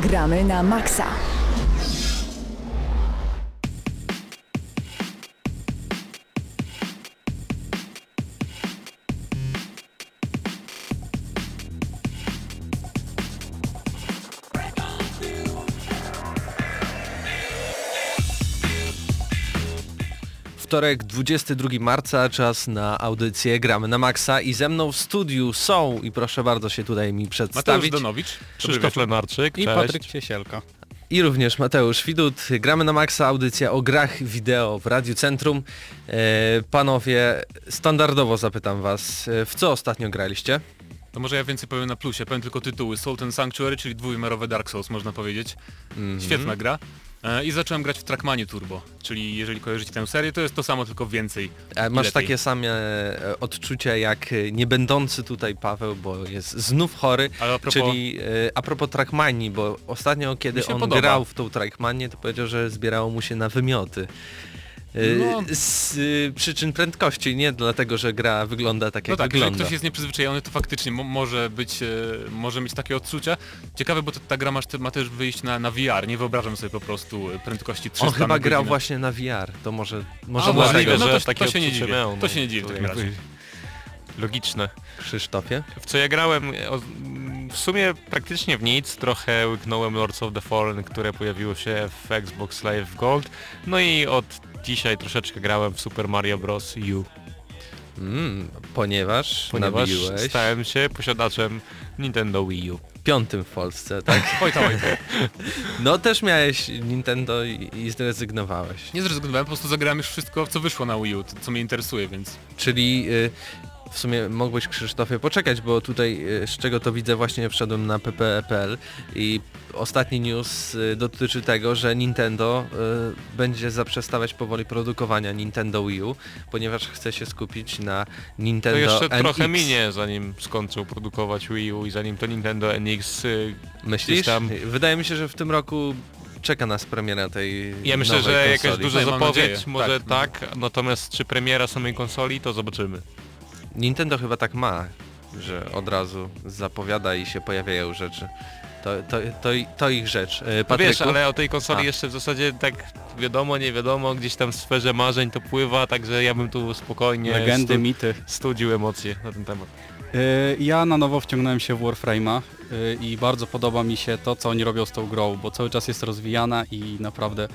Gramy na maksa. Wtorek 22 marca, czas na audycję Gramy na Maxa i ze mną w studiu są i proszę bardzo się tutaj mi Mateusz przedstawić. Donowicz. Krzysztof Lenarczyk, I. Patryk Ciesielka. I również Mateusz Widut. Gramy na Maxa, audycja o grach wideo w Radiu Centrum. E, panowie, standardowo zapytam was, e, w co ostatnio graliście? To może ja więcej powiem na plusie. Powiem tylko tytuły. Salt and Sanctuary, czyli dwuwymiarowe Dark Souls, można powiedzieć. Mhm. Świetna gra. E, I zacząłem grać w Trackmanie Turbo, czyli jeżeli kojarzycie tę serię, to jest to samo, tylko więcej. E, Masz takie same e, odczucia jak niebędący tutaj Paweł, bo jest znów chory. A propos, Czyli a propos Trackmanii, bo ostatnio kiedy on podoba. grał w tą Trackmanię, to powiedział, że zbierało mu się na wymioty. E, No. Z e, przyczyn prędkości, nie dlatego, że gra wygląda tak no jak tak, jeżeli wygląda. ktoś jest nieprzyzwyczajony, to faktycznie mo może być, e, może mieć takie odczucia. Ciekawe, bo to, ta gra masz, ma też wyjść na, na VR, nie wyobrażam sobie po prostu e, prędkości 300 On chyba grał właśnie na VR, to może, może A, dlatego. no to- że to takie się nie dziwię. miał, To się nie dziwię w takim razie. Logiczne. Krzysztofie? W co ja grałem, o, w sumie praktycznie w nic, trochę łyknąłem Lords of the Fallen, które pojawiło się w Xbox Live Gold, no i od dzisiaj troszeczkę grałem w Super Mario Bros. U, Mm, ponieważ, ponieważ nabiłeś stałem się posiadaczem Nintendo Wii U. piątym w Polsce, tak? Oj tam, oj tam. No też miałeś Nintendo i, i zrezygnowałeś. Nie zrezygnowałem, po prostu zagrałem już wszystko, co wyszło na Wii U, to, co mnie interesuje, więc... Czyli y, w sumie mogłeś Krzysztofie poczekać, bo tutaj y, z czego to widzę właśnie wszedłem na pp.pl i ostatni news y, dotyczy tego, że Nintendo y, będzie zaprzestawać powoli produkowania Nintendo Wii U, ponieważ chce się skupić na To Nintendo jeszcze NX. trochę minie, zanim skończą produkować Wii U i zanim to Nintendo NX... y, Myślisz? tam- Wydaje mi się, że w tym roku czeka nas premiera tej Ja myślę, nowej że konsoli. jakaś duża zapowiedź, może Tak. tak, natomiast czy premiera samej konsoli, to zobaczymy. Nintendo chyba tak ma, że od razu zapowiada i się pojawiają rzeczy. To, to, to, to ich rzecz. E, No wiesz, ale o tej konsoli A. jeszcze w zasadzie tak wiadomo, nie wiadomo, gdzieś tam w sferze marzeń to pływa, także ja bym tu spokojnie Legendy, stu, mity. studził emocje na ten temat. Y, Ja na nowo wciągnąłem się w Warframe'a y, i bardzo podoba mi się to, co oni robią z tą grą, bo cały czas jest rozwijana i naprawdę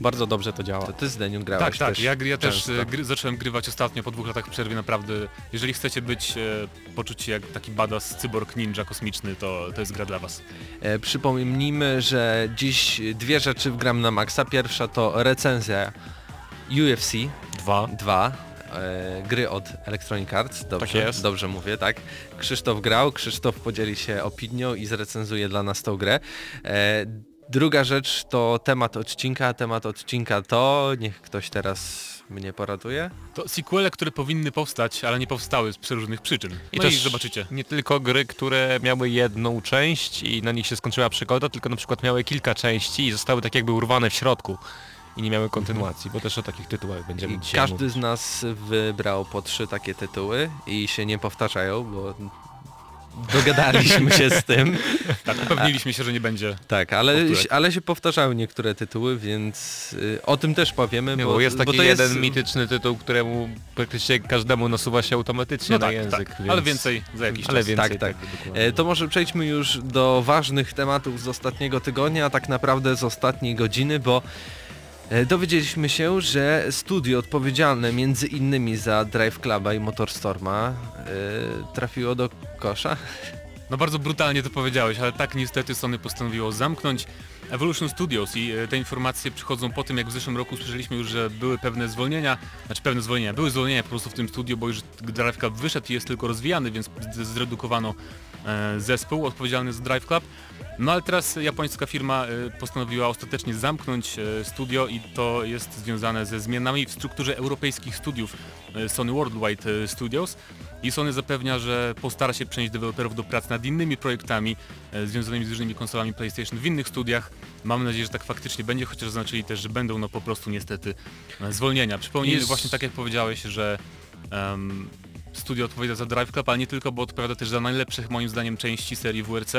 bardzo dobrze to działa. To ty z Deniu grałeś Tak, tak, też ja, ja też często. e, gry, zacząłem grywać ostatnio po dwóch latach przerwy, naprawdę. Jeżeli chcecie być, e, poczuć się jak taki badass cyborg ninja kosmiczny, to, to jest gra dla was. E, przypomnijmy, że dziś dwie rzeczy w Gram na Maxa. Pierwsza to recenzja UFC Dwa. 2, e, gry od Electronic Arts. Dobrze, Tak jest. dobrze mówię, tak. Krzysztof grał, Krzysztof podzieli się opinią i zrecenzuje dla nas tą grę. E, druga rzecz to temat odcinka. Temat odcinka to, niech ktoś teraz mnie poratuje. To sequele, które powinny powstać, ale nie powstały z przeróżnych przyczyn. I No też i zobaczycie. Nie tylko gry, które miały jedną część i na nich się skończyła przygoda, tylko na przykład miały kilka części i zostały tak jakby urwane w środku i nie miały kontynuacji, bo też o takich tytułach będziemy I dzisiaj każdy mówić. z nas wybrał po trzy takie tytuły i się nie powtarzają, bo dogadaliśmy się z tym. Tak, upewniliśmy się, że nie będzie. Tak, ale, Powtórek. ale się powtarzały niektóre tytuły, więc y, o tym też powiemy, Nie, bo, bo jest taki bo to jeden jest... mityczny tytuł, któremu praktycznie każdemu nasuwa się automatycznie No na tak, język. tak, więc... ale więcej za jakiś Ale czas. więcej, Tak, tak. tak. E, To może przejdźmy już do ważnych tematów z ostatniego tygodnia, a tak naprawdę z ostatniej godziny, bo dowiedzieliśmy się, że studio odpowiedzialne między innymi za Drive Cluba i Motorstorma e, trafiło do kosza. No bardzo brutalnie to powiedziałeś, ale tak niestety Sony postanowiło zamknąć Evolution Studios i e, te informacje przychodzą po tym, jak w zeszłym roku słyszeliśmy już, że były pewne zwolnienia, znaczy pewne zwolnienia, były zwolnienia po prostu w tym studiu, bo już Drive Club wyszedł i jest tylko rozwijany, więc zredukowano e, zespół odpowiedzialny za Drive Club. No ale teraz japońska firma e, postanowiła ostatecznie zamknąć studio i to jest związane ze zmianami w strukturze europejskich studiów Sony Worldwide Studios i Sony zapewnia, że postara się przenieść deweloperów do pracy nad innymi projektami e, związanymi z różnymi konsolami PlayStation w innych studiach. Mamy nadzieję, że tak faktycznie będzie, chociaż zaznaczyli też, że będą no po prostu niestety e, zwolnienia. Przypomnijmy Jest- właśnie tak jak powiedziałeś, że em, studio odpowiada za Drive Club, ale nie tylko, bo odpowiada też za najlepszych moim zdaniem części serii WRC.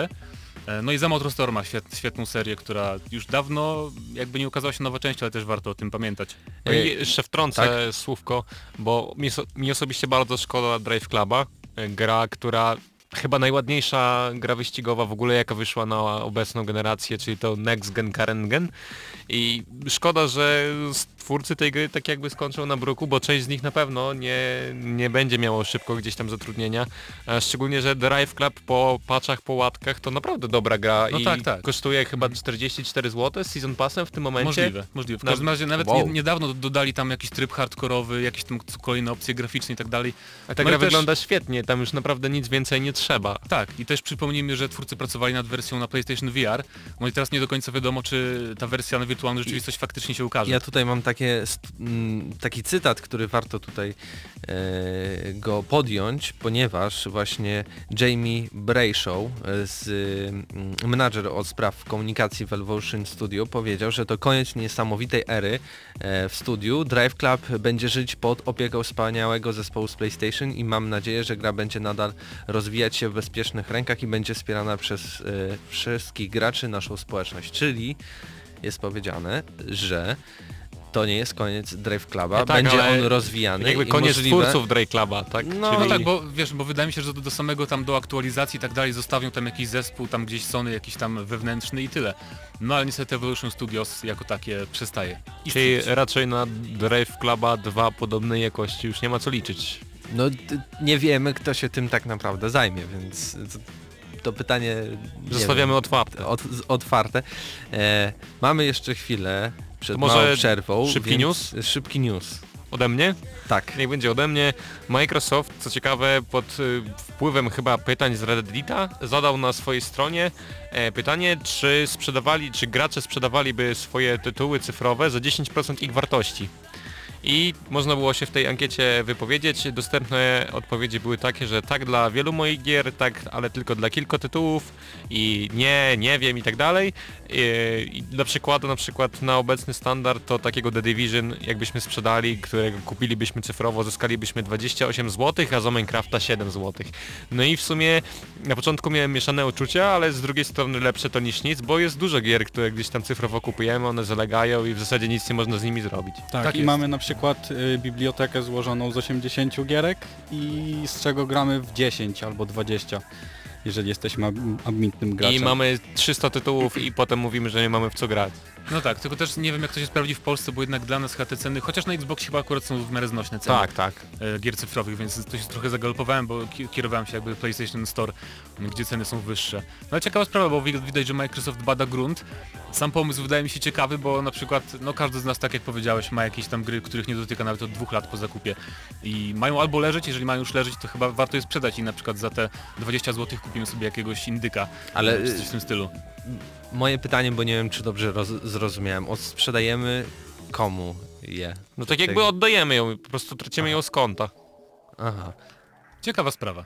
E, No i za Motorstorma, świet, świetną serię, która już dawno jakby nie ukazała się nowa część, ale też warto o tym pamiętać. No i jeszcze wtrącę słówko, bo mi, mi osobiście bardzo szkoda Drive Cluba, e, gra, która chyba najładniejsza gra wyścigowa w ogóle jaka wyszła na obecną generację, czyli to Next Gen Current Gen. I szkoda, że twórcy tej gry tak jakby skończą na bruku, bo część z nich na pewno nie, nie będzie miało szybko gdzieś tam zatrudnienia, szczególnie, że Drive Club po patchach, po łatkach to naprawdę dobra gra No i tak, tak. kosztuje chyba 44 zł z Season Passem w tym momencie. Możliwe, możliwe. W każdym razie nawet Wow. nie, niedawno do- dodali tam jakiś tryb hardkorowy, jakieś tam kolejne opcje graficzne i tak dalej. A ta No gra też- wygląda świetnie, tam już naprawdę nic więcej nie trzeba. Tak, i też przypomnijmy, że twórcy pracowali nad wersją na PlayStation VR, no i teraz nie do końca wiadomo, czy ta wersja na wirtualną rzeczywistość faktycznie się ukaże. Ja tutaj mam takie, mm, taki cytat, który warto tutaj e, go podjąć, ponieważ właśnie Jamie Brayshaw, e, z mm, menadżer od spraw komunikacji w Evolution Studio powiedział, że to koniec niesamowitej ery e, w studiu. Drive Club będzie żyć pod opieką wspaniałego zespołu z PlayStation i mam nadzieję, że gra będzie nadal rozwijać się w bezpiecznych rękach i będzie wspierana przez e, wszystkich graczy, naszą społeczność. Czyli jest powiedziane, że to nie jest koniec Drive Cluba, tak, będzie on rozwijany Jakby koniec możliwe... twórców Drake Cluba, tak? No, No Czyli... tak, bo wiesz, bo wydaje mi się, że do, do samego tam do aktualizacji i tak dalej zostawią tam jakiś zespół, tam gdzieś Sony jakiś tam wewnętrzny i tyle. No ale niestety Evolution Studios jako takie przestaje. Czyli istnieć. raczej na Drive Cluba 2 podobnej jakości już nie ma co liczyć. No nie wiemy kto się tym tak naprawdę zajmie, więc to, to pytanie nie Zostawiamy wiem, otwarte. otwarte. E, mamy jeszcze chwilę przed może przerwą. szybki news? Szybki news. Ode mnie? Tak. Niech będzie ode mnie. Microsoft, co ciekawe, pod y, wpływem chyba pytań z Reddita zadał na swojej stronie e, pytanie, czy sprzedawali, czy gracze sprzedawaliby swoje tytuły cyfrowe za 10% ich wartości. I można było się w tej ankiecie wypowiedzieć. Dostępne odpowiedzi były takie, że tak dla wielu moich gier, tak, ale tylko dla kilku tytułów i nie, nie wiem i tak dalej. I, i dla przykładu na przykład na obecny standard to takiego The Division jakbyśmy sprzedali, którego kupilibyśmy cyfrowo, zyskalibyśmy 28 zł, a za Minecrafta 7 zł. No i w sumie na początku miałem mieszane uczucia, ale z drugiej strony lepsze to niż nic, bo jest dużo gier, które gdzieś tam cyfrowo kupujemy, one zalegają i w zasadzie nic nie można z nimi zrobić. Tak, Tak i jest. mamy na przykład y, bibliotekę złożoną z 80 gierek i z czego gramy w 10 albo 20, jeżeli jesteśmy ambitnym graczem. I mamy 300 tytułów i potem mówimy, że nie mamy w co grać. No tak, tylko też nie wiem jak to się sprawdzi w Polsce, bo jednak dla nas te ceny, chociaż na Xbox chyba akurat są w miarę znośne ceny Tak, tak. e, gier cyfrowych, więc to się trochę zagalopowałem, bo ki- kierowałem się jakby PlayStation Store, gdzie ceny są wyższe. No ale ciekawa sprawa, bo wi- widać, że Microsoft bada grunt. Sam pomysł wydaje mi się ciekawy, bo na przykład, no każdy z nas, tak jak powiedziałeś, ma jakieś tam gry, których nie dotyka nawet od dwóch lat po zakupie i mają albo leżeć, jeżeli mają już leżeć, to chyba warto je sprzedać i na przykład za te 20 zł kupimy sobie jakiegoś indyka, Ale czy coś w tym stylu. Moje pytanie, bo nie wiem czy dobrze roz, zrozumiałem, odsprzedajemy komu je? No tak jakby oddajemy ją, po prostu tracimy ją z konta. Aha. Ciekawa sprawa.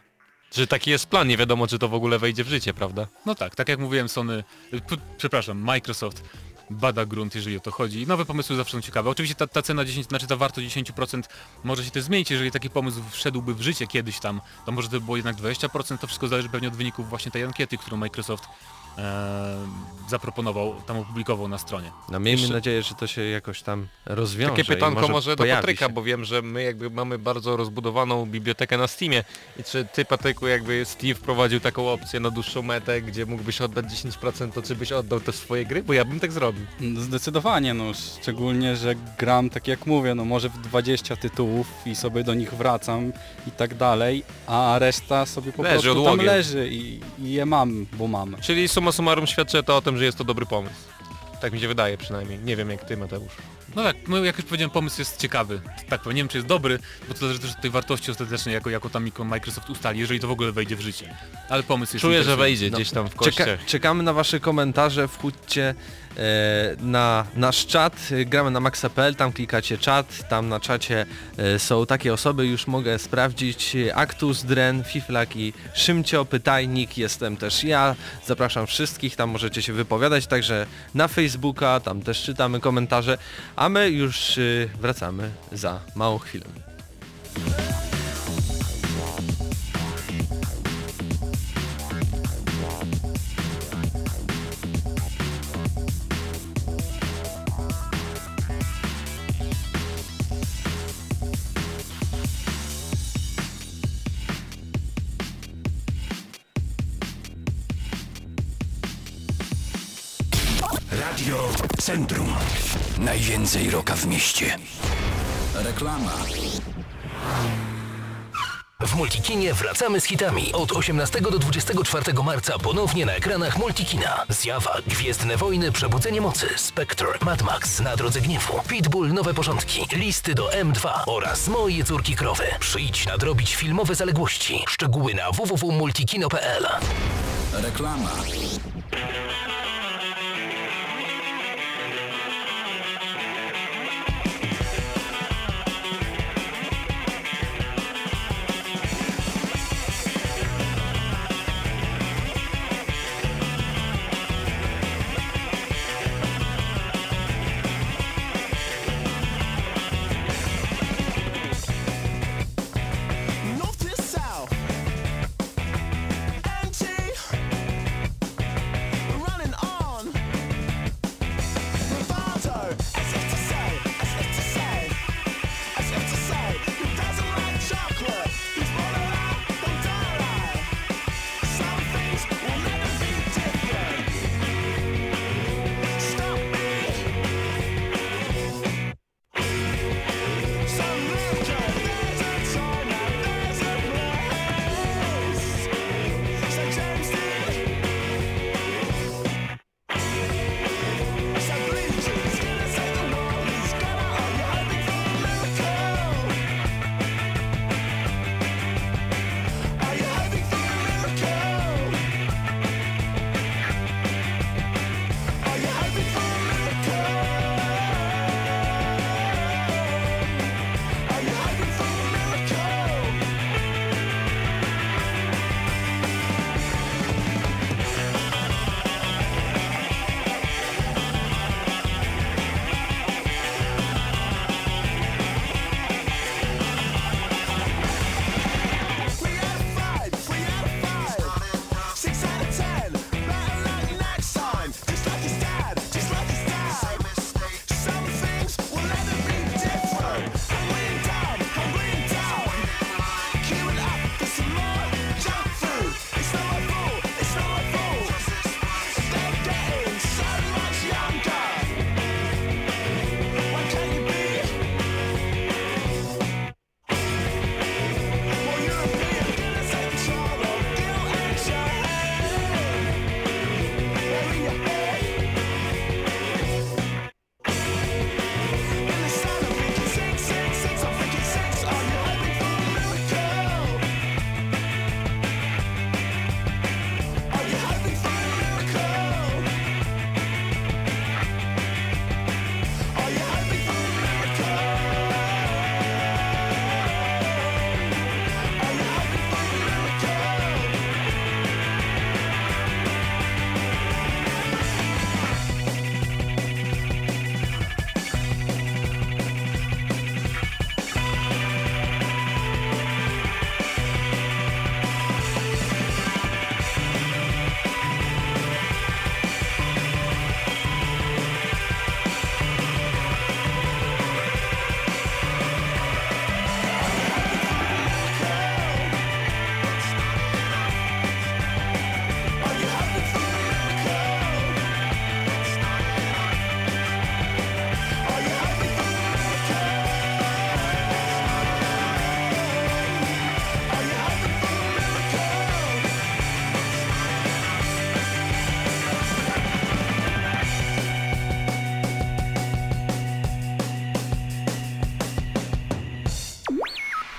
Że taki jest plan, nie wiadomo czy to w ogóle wejdzie w życie, prawda? No tak, tak jak mówiłem, Sony, p- przepraszam, Microsoft bada grunt, jeżeli o to chodzi. Nowe pomysły zawsze są ciekawe. Oczywiście ta, ta cena 10, znaczy ta wartość 10% może się też zmienić, jeżeli taki pomysł wszedłby w życie kiedyś tam, to może to by było jednak 20%, to wszystko zależy pewnie od wyników właśnie tej ankiety, którą Microsoft zaproponował, tam opublikował na stronie. No miejmy Jeszcze- nadzieję, że to się jakoś tam rozwiąże. Takie i pytanko może, może do Patryka, się. bo wiem, że my jakby mamy bardzo rozbudowaną bibliotekę na Steamie. I czy ty Patryku jakby Steam wprowadził taką opcję na dłuższą metę, gdzie mógłbyś oddać 10%, to czy byś oddał te swoje gry? Bo ja bym tak zrobił. Zdecydowanie, no szczególnie, że gram tak jak mówię, no może w 20 tytułów i sobie do nich wracam i tak dalej, a reszta sobie po Leży prostu tam odłogiem. leży i, i je mam, bo mam. Czyli summa summarum świadczy to o tym, że jest to dobry pomysł. Tak mi się wydaje przynajmniej. Nie wiem jak ty Mateusz. No tak, no jak już powiedziałem, pomysł jest ciekawy. Tak, powiem, nie wiem czy jest dobry, bo to zależy też od tej wartości ostatecznej, jako, jako tam Microsoft ustali, jeżeli to w ogóle wejdzie w życie. Ale pomysł jest Czuję, że wejdzie No, gdzieś tam w Czeka, kościach. czekamy na wasze komentarze, wchódźcie na nasz czat, e, gramy na maxa.pl, tam klikacie czat, tam na czacie e, są takie osoby, już mogę sprawdzić, e, Actus, Dren, Fiflak i Szymcio, Pytajnik, jestem też ja, zapraszam wszystkich, tam możecie się wypowiadać, także na Facebooka, tam też czytamy komentarze, a my już e, wracamy za małą chwilę. Centrum. Najwięcej roka w mieście. Reklama. W Multikinie wracamy z hitami. Od 18 do 24 marca ponownie na ekranach Multikina. Zjawa, Gwiezdne Wojny, Przebudzenie Mocy, Spectre, Mad Max, Na Drodze Gniewu, Pitbull, Nowe Porządki, Listy do M2 oraz Moje Córki Krowy. Przyjdź nadrobić filmowe zaległości. Szczegóły na www.multikino.pl Reklama.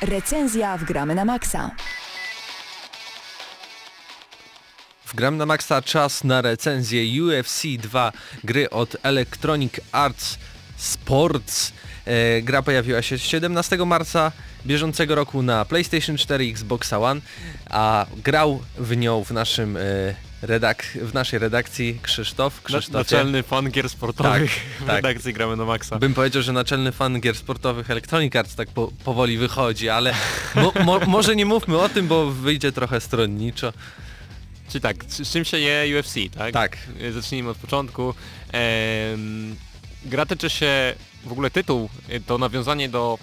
Recenzja w Gramy na Maxa. W Gram na Maxa czas na recenzję UFC 2 gry od Electronic Arts Sports. E, gra pojawiła się 17 marca bieżącego roku na PlayStation 4 i Xbox One, a grał w nią w naszym e, redak w naszej redakcji Krzysztof. Krzysztofie. Naczelny fan gier sportowych Tak, w tak. redakcji gramy na maksa. Bym powiedział, że naczelny fan gier sportowych Electronic Arts tak po, powoli wychodzi, ale mo, mo, może nie mówmy o tym, bo wyjdzie trochę stronniczo. Czyli tak, z czym się je UFC, tak? Tak. Zacznijmy od początku. Em, gra tyczy się, w ogóle tytuł, to nawiązanie do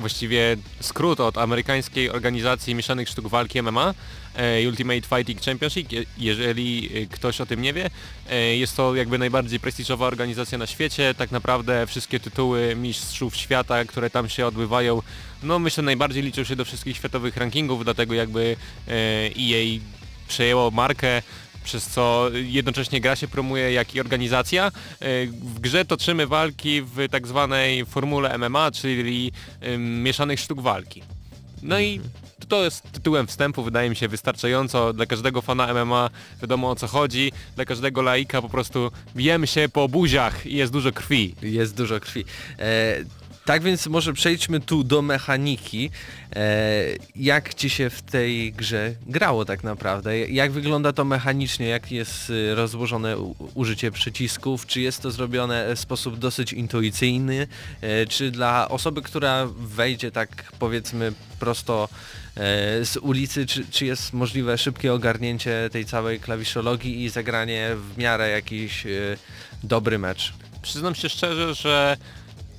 właściwie skrót od amerykańskiej organizacji mieszanych sztuk walki MMA, e, Ultimate Fighting Championship, Je- jeżeli e, ktoś o tym nie wie. E, Jest to jakby najbardziej prestiżowa organizacja na świecie, tak naprawdę wszystkie tytuły mistrzów świata, które tam się odbywają, no myślę najbardziej liczą się do wszystkich światowych rankingów, dlatego jakby EA przejęło markę przez co jednocześnie gra się promuje jak i organizacja. E, W grze toczymy walki w tak zwanej formule MMA, czyli mieszanych sztuk walki. No i to jest tytułem wstępu, wydaje mi się wystarczająco. Dla każdego fana MMA wiadomo o co chodzi, dla każdego laika po prostu bijemy się po buziach i jest dużo krwi. Jest dużo krwi. E, tak więc może przejdźmy tu do mechaniki. E, jak ci się w tej grze grało tak naprawdę? Jak wygląda to mechanicznie? Jak jest y, rozłożone użycie przycisków? Czy jest to zrobione w sposób dosyć intuicyjny? E, czy dla osoby, która wejdzie tak powiedzmy prosto e, z ulicy, czy, czy jest możliwe szybkie ogarnięcie tej całej klawiszologii i zagranie w miarę jakiś e, dobry mecz? Przyznam się szczerze, że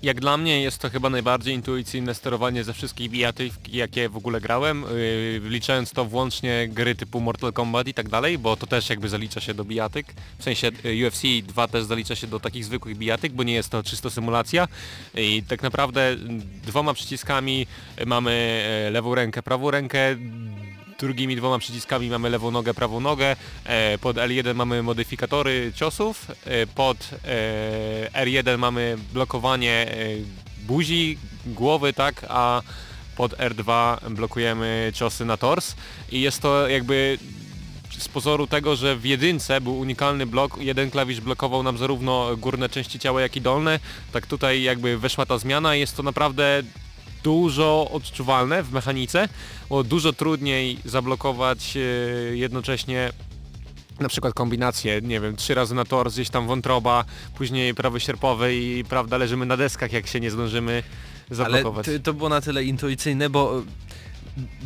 jak dla mnie jest to chyba najbardziej intuicyjne sterowanie ze wszystkich bijatyk, jakie w ogóle grałem, yy, wliczając to włącznie gry typu Mortal Kombat i tak dalej, bo to też jakby zalicza się do bijatyk. W sensie yy, UFC 2 też zalicza się do takich zwykłych bijatyk, bo nie jest to czysto symulacja. I tak naprawdę mm, dwoma przyciskami mamy lewą rękę, prawą rękę, drugimi dwoma przyciskami mamy lewą nogę, prawą nogę, e, pod L1 mamy modyfikatory ciosów, e, pod e, R1 mamy blokowanie buzi, głowy, tak, a pod R2 blokujemy ciosy na tors. I jest to jakby z pozoru tego, że w jedynce był unikalny blok, jeden klawisz blokował nam zarówno górne części ciała, jak i dolne, tak tutaj jakby weszła ta zmiana. I jest to naprawdę dużo odczuwalne w mechanice, bo dużo trudniej zablokować e, jednocześnie na przykład kombinację, nie wiem, trzy razy na tor, gdzieś tam wątroba, później prawy sierpowy i prawda, leżymy na deskach, jak się nie zdążymy Ale zablokować. ty, to było na tyle intuicyjne, bo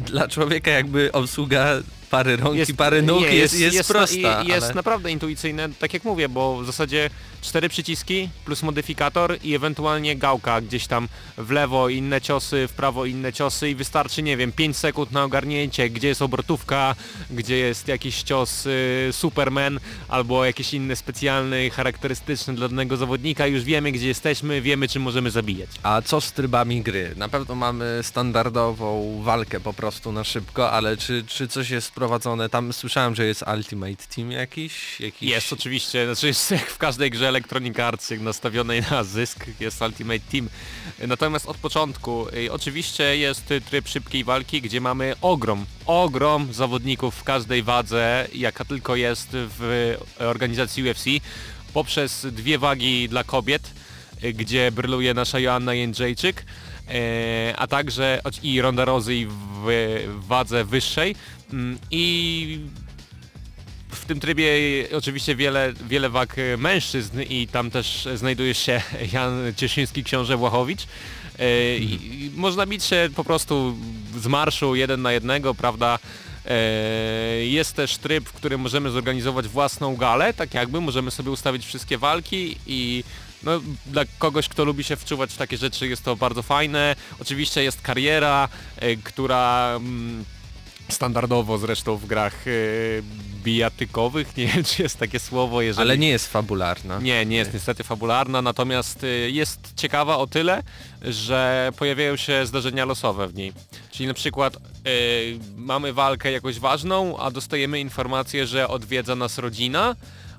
dla człowieka jakby obsługa pary rąk i pary nóg nie, jest, jest, na- prosta. i- Jest ale... naprawdę intuicyjne, tak jak mówię, bo w zasadzie cztery przyciski plus modyfikator i ewentualnie gałka gdzieś tam w lewo inne ciosy, w prawo inne ciosy i wystarczy, nie wiem, 5 sekund na ogarnięcie, gdzie jest obrotówka, gdzie jest jakiś cios y, Superman albo jakiś inny specjalny, charakterystyczny dla danego zawodnika, już wiemy gdzie jesteśmy, wiemy czym możemy zabijać. A co z trybami gry? Na pewno mamy standardową walkę po prostu na szybko, ale czy, czy coś jest Tam słyszałem, że jest Ultimate Team jakiś? jakiś... Jest oczywiście, znaczy jest jak w każdej grze Electronic Arts, nastawionej na zysk, jest Ultimate Team. Natomiast od początku oczywiście jest tryb szybkiej walki, gdzie mamy ogrom, ogrom zawodników w każdej wadze, jaka tylko jest w organizacji UFC, poprzez dwie wagi dla kobiet, gdzie bryluje nasza Joanna Jędrzejczyk, e, a także i Ronda Rousey w wadze wyższej i w tym trybie oczywiście wiele, wiele wag mężczyzn i tam też znajduje się Jan Cieszyński, książę Włachowicz. E, i można bić się po prostu z marszu jeden na jednego, prawda? E, Jest też tryb, w którym możemy zorganizować własną galę, tak jakby możemy sobie ustawić wszystkie walki i no, dla kogoś, kto lubi się wczuwać w takie rzeczy jest to bardzo fajne. Oczywiście jest kariera, e, która mm, standardowo zresztą w grach e, bijatykowych, nie wiem czy jest takie słowo, jeżeli... Ale nie jest fabularna. Nie, nie jest niestety fabularna, natomiast y, jest ciekawa o tyle, że pojawiają się zdarzenia losowe w niej. Czyli na przykład y, mamy walkę jakoś ważną, a dostajemy informację, że odwiedza nas rodzina,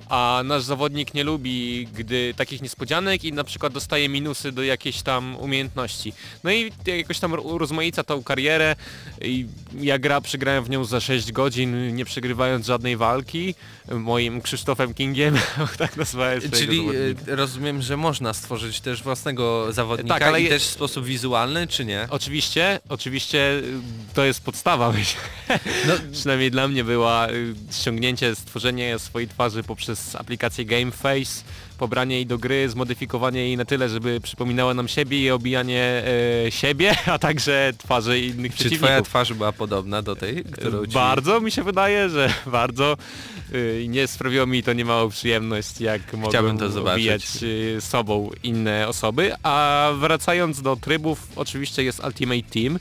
a nasz zawodnik nie lubi gdy takich niespodzianek i na przykład dostaje minusy do jakiejś tam umiejętności. No i jakoś tam urozmaica tą karierę i ja gra przegrałem w nią za 6 godzin, nie przegrywając żadnej walki, moim Krzysztofem Kingiem, tak nazwałem Czyli y, rozumiem, że można stworzyć też własnego zawodnika Tak, ale i je- też w sposób wizualny, czy nie? Oczywiście, oczywiście y, to jest podstawa, myślę. No, Przynajmniej dla mnie była y, ściągnięcie, stworzenie swojej twarzy poprzez przez aplikację GameFace, pobranie jej do gry, zmodyfikowanie jej na tyle, żeby przypominała nam siebie i obijanie e, siebie, a także twarzy innych Czy przeciwników. twoja twarz była podobna do tej, którą ci... Bardzo mi się wydaje, że bardzo y, i nie sprawiło mi to niemałą przyjemność, jak mogłem to zobaczyć. obijać y, sobą inne osoby. A wracając do trybów, oczywiście jest Ultimate Team.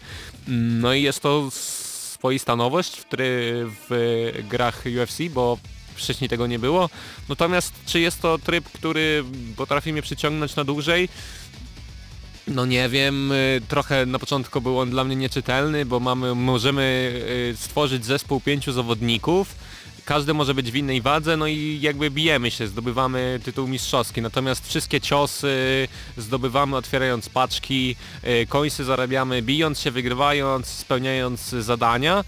Mm, No i jest to swoista nowość w, try, w grach UFC, bo wcześniej tego nie było. Natomiast czy jest to tryb, który potrafi mnie przyciągnąć na dłużej? No nie wiem, y, trochę na początku był on dla mnie nieczytelny, bo mamy, możemy y, stworzyć zespół pięciu zawodników, każdy może być w innej wadze, no i jakby bijemy się, zdobywamy tytuł mistrzowski, natomiast wszystkie ciosy zdobywamy otwierając paczki, y, końsy zarabiamy bijąc się, wygrywając, spełniając zadania.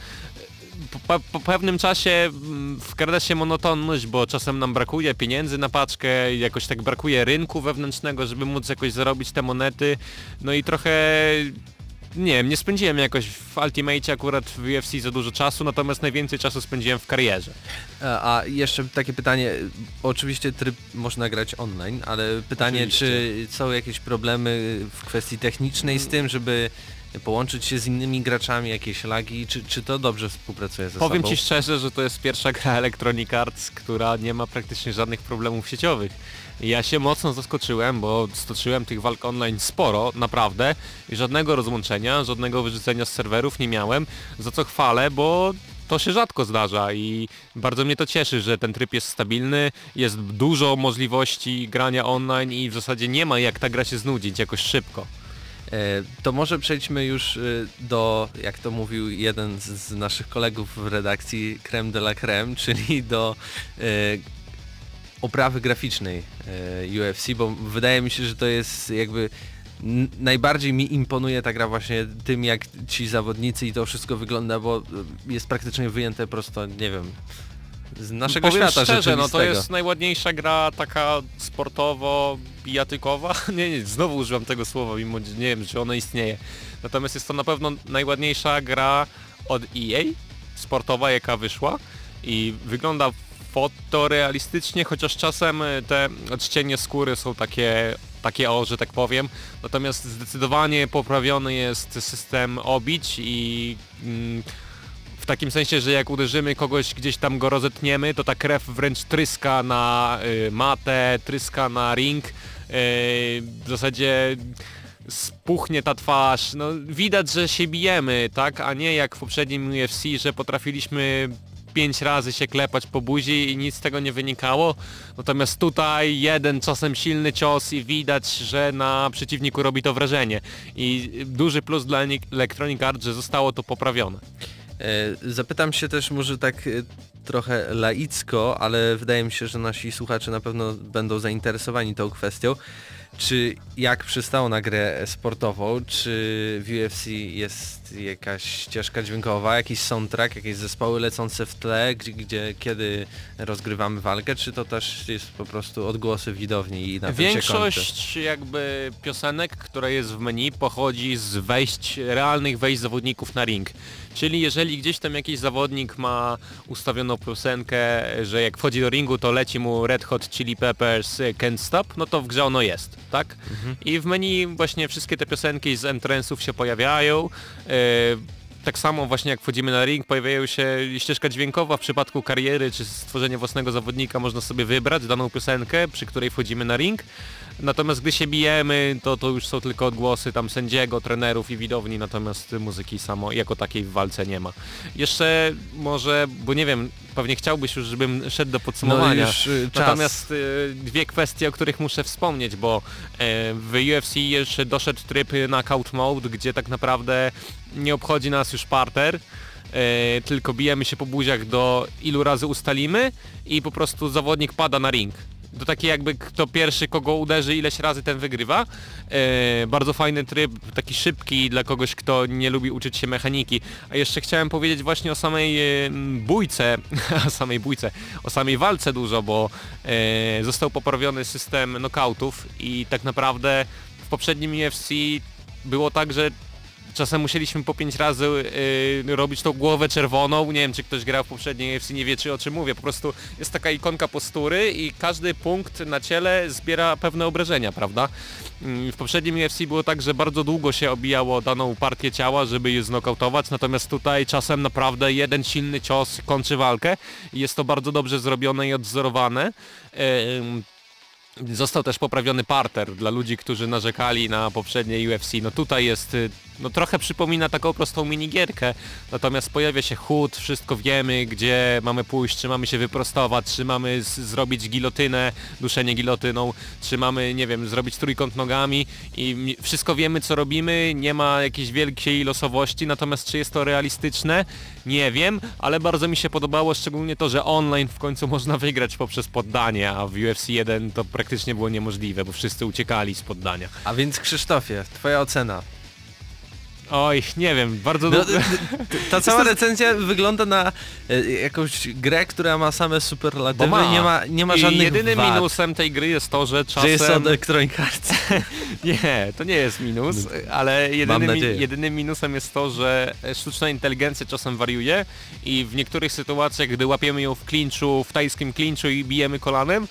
Po, po pewnym czasie mm, wkrada się monotonność, bo czasem nam brakuje pieniędzy na paczkę, jakoś tak brakuje rynku wewnętrznego, żeby móc jakoś zarobić te monety. No i trochę nie wiem, nie spędziłem jakoś w Ultimate akurat w UFC za dużo czasu, natomiast najwięcej czasu spędziłem w karierze. A a jeszcze takie pytanie, oczywiście tryb można grać online, ale pytanie, Oczywiście. czy są jakieś problemy w kwestii technicznej z tym, żeby połączyć się z innymi graczami, jakieś lagi, czy, czy to dobrze współpracuje ze Powiem sobą? Ci szczerze, że to jest pierwsza gra Electronic Arts, która nie ma praktycznie żadnych problemów sieciowych. Ja się mocno zaskoczyłem, bo stoczyłem tych walk online sporo, naprawdę, i żadnego rozłączenia, żadnego wyrzucenia z serwerów nie miałem, za co chwalę, bo to się rzadko zdarza i bardzo mnie to cieszy, że ten tryb jest stabilny, jest dużo możliwości grania online i w zasadzie nie ma jak ta gra się znudzić jakoś szybko. E, To może przejdźmy już e, do, jak to mówił jeden z- naszych kolegów w redakcji, creme de la creme, czyli do e, oprawy graficznej UFC, bo wydaje mi się, że to jest jakby najbardziej mi imponuje ta gra właśnie tym, jak ci zawodnicy i to wszystko wygląda, bo jest praktycznie wyjęte prosto, nie wiem, z naszego Powiem świata szczerze, no to jest najładniejsza gra taka sportowo bijatykowa. nie, nie, znowu używam tego słowa, mimo że nie wiem, czy ono istnieje. Natomiast jest to na pewno najładniejsza gra od EA, sportowa, jaka wyszła i wygląda fotorealistycznie, chociaż czasem e, te odcienie skóry są takie takie o, że tak powiem. Natomiast zdecydowanie poprawiony jest system obić i mm, w takim sensie, że jak uderzymy kogoś, gdzieś tam go rozetniemy, to ta krew wręcz tryska na y, matę, tryska na ring. Y, w zasadzie spuchnie ta twarz. No, widać, że się bijemy, tak? A nie jak w poprzednim UFC, że potrafiliśmy pięć razy się klepać po buzi i nic z tego nie wynikało. Natomiast tutaj jeden czasem silny cios i widać, że na przeciwniku robi to wrażenie. I duży plus dla Electronic Arts, że zostało to poprawione. E, Zapytam się też może tak e, trochę laicko, ale wydaje mi się, że nasi słuchacze na pewno będą zainteresowani tą kwestią. Czy jak przystało na grę sportową, czy w UFC jest jakaś ścieżka dźwiękowa, jakiś soundtrack, jakieś zespoły lecące w tle, gdzie, gdzie kiedy rozgrywamy walkę, czy to też jest po prostu odgłosy widowni i na tym się kończy? Większość jakby piosenek, która jest w menu pochodzi z wejść, realnych wejść zawodników na ring. Czyli jeżeli gdzieś tam jakiś zawodnik ma ustawioną piosenkę, że jak wchodzi do ringu to leci mu Red Hot Chili Peppers y, Can't Stop, no to w grze ono jest, tak? I w menu właśnie wszystkie te piosenki z entrance'ów się pojawiają. y, tak samo właśnie jak wchodzimy na ring, pojawiają się ścieżka dźwiękowa w przypadku kariery czy stworzenia własnego zawodnika można sobie wybrać daną piosenkę, przy której wchodzimy na ring. Natomiast gdy się bijemy, to to już są tylko odgłosy tam sędziego, trenerów i widowni, natomiast muzyki samo jako takiej w walce nie ma. Jeszcze może, bo nie wiem, pewnie chciałbyś już, żebym szedł do podsumowania. No już y, czas. Natomiast y, dwie kwestie, o których muszę wspomnieć, bo e, w UFC jeszcze doszedł tryb knockout mode, gdzie tak naprawdę nie obchodzi nas już parter, e, tylko bijemy się po buziach do ilu razy ustalimy i po prostu zawodnik pada na ring. To takie jakby kto pierwszy kogo uderzy ileś razy ten wygrywa. E, bardzo fajny tryb, taki szybki dla kogoś kto nie lubi uczyć się mechaniki. A jeszcze chciałem powiedzieć właśnie o samej e, bójce, o samej bójce, o samej walce dużo, bo został poprawiony system knockoutów i tak naprawdę w poprzednim UFC było tak, że Czasem musieliśmy po pięć razy y, robić tą głowę czerwoną. Nie wiem, czy ktoś grał w poprzedniej UFC, nie wie, czy o czym mówię. Po prostu jest taka ikonka postury i każdy punkt na ciele zbiera pewne obrażenia, prawda? Mm, W poprzednim UFC było tak, że bardzo długo się obijało daną partię ciała, żeby je znokautować, natomiast tutaj czasem naprawdę jeden silny cios kończy walkę jest to bardzo dobrze zrobione i odwzorowane. Em, Został też poprawiony parter dla ludzi, którzy narzekali na poprzednie UFC. No tutaj jest, y, no trochę przypomina taką prostą minigierkę, natomiast pojawia się chód, wszystko wiemy, gdzie mamy pójść, czy mamy się wyprostować, czy mamy zrobić gilotynę, duszenie gilotyną, czy mamy, nie wiem, zrobić trójkąt nogami i wszystko wiemy, co robimy, nie ma jakiejś wielkiej losowości, natomiast czy jest to realistyczne, nie wiem, ale bardzo mi się podobało szczególnie to, że online w końcu można wygrać poprzez poddanie, a w UFC 1 to praktycznie było niemożliwe, bo wszyscy uciekali z poddania. A więc Krzysztofie, twoja ocena. Oj, nie wiem, bardzo No, długo... ta cała recenzja wygląda na e, jakąś grę, która ma same superlatywy, Bo ma. nie ma, nie ma I żadnych jedynym wad, minusem tej gry jest to, że że czasem... jest od Electronic Arts. Nie, to nie jest minus, ale jedynym, jedynym minusem jest to, że sztuczna inteligencja czasem wariuje i w niektórych sytuacjach, gdy łapiemy ją w klinczu, w tajskim klinczu i bijemy kolanem,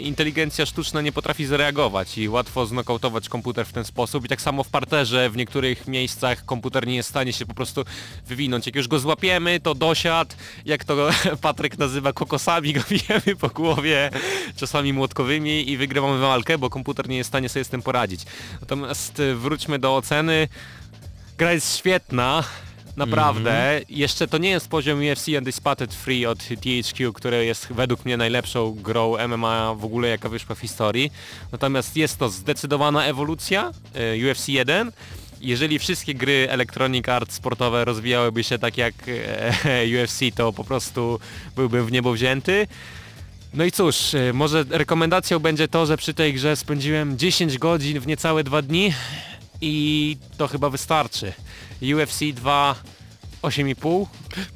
inteligencja sztuczna nie potrafi zareagować i łatwo znokautować komputer w ten sposób i tak samo w parterze w niektórych miejscach komputer nie jest w stanie się po prostu wywinąć. Jak już go złapiemy, to dosiad, jak to Patryk nazywa kokosami, go bijemy po głowie, czasami młotkowymi i wygrywamy walkę, bo komputer nie jest w stanie sobie z tym poradzić. Natomiast y, wróćmy do oceny. Gra jest świetna, naprawdę. Jeszcze to nie jest poziom UFC Undisputed Free od THQ, które jest według mnie najlepszą grą MMA w ogóle jaka wyszła w historii. Natomiast jest to zdecydowana ewolucja y, UFC 1. Jeżeli wszystkie gry Electronic Arts sportowe rozwijałyby się tak jak e, UFC, to po prostu byłbym w niebo wzięty. No i cóż, y, może rekomendacją będzie to, że przy tej grze spędziłem 10 godzin w niecałe 2 dni i to chyba wystarczy. UFC 2 8,5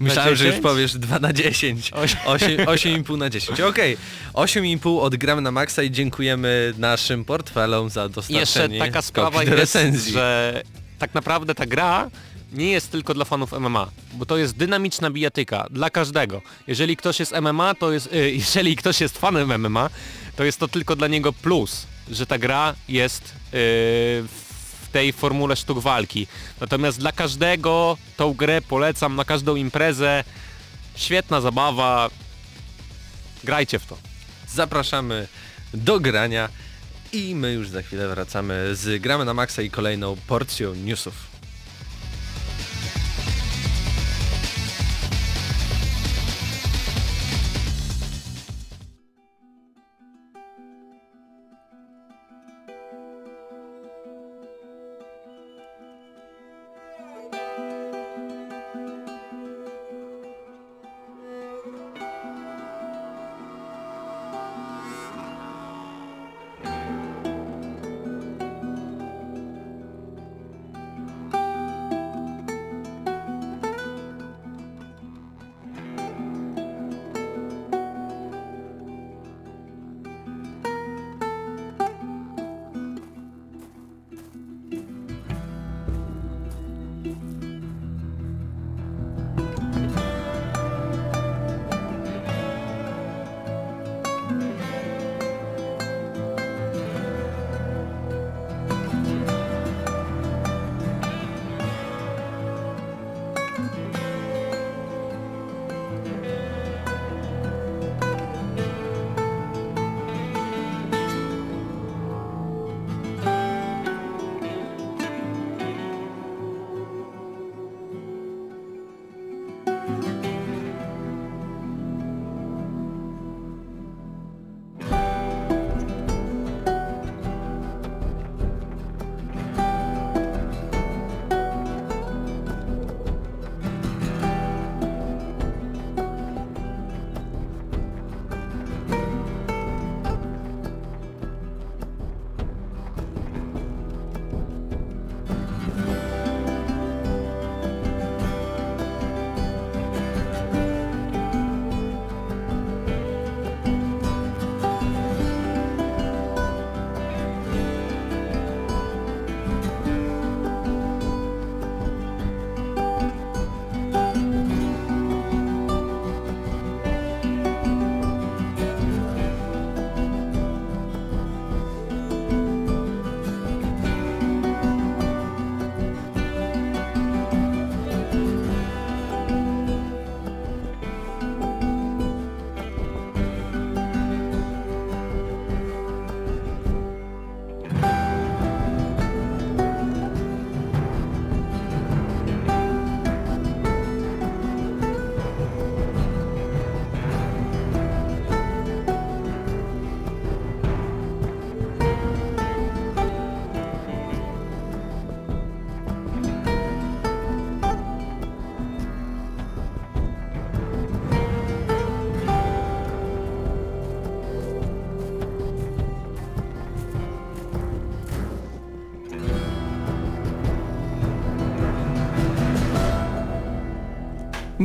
Myślałem, że już 10? powiesz 2 na 10. Oś- 8 8,5 na 10. Okej, 8,5 odgramy na maksa i dziękujemy naszym portfelom za dostarczenie Jeszcze taka sprawa jest, recenzji. że tak naprawdę ta gra nie jest tylko dla fanów MMA, bo to jest dynamiczna bijatyka dla każdego. Jeżeli ktoś jest MMA, to jest, y, jeżeli ktoś jest fanem MMA, to jest to tylko dla niego plus, że ta gra jest y, w tej formule sztuk walki. Natomiast dla każdego tą grę polecam na każdą imprezę. Świetna zabawa. Grajcie w to. Zapraszamy do grania i my już za chwilę wracamy z gramy na maksa i kolejną porcją newsów.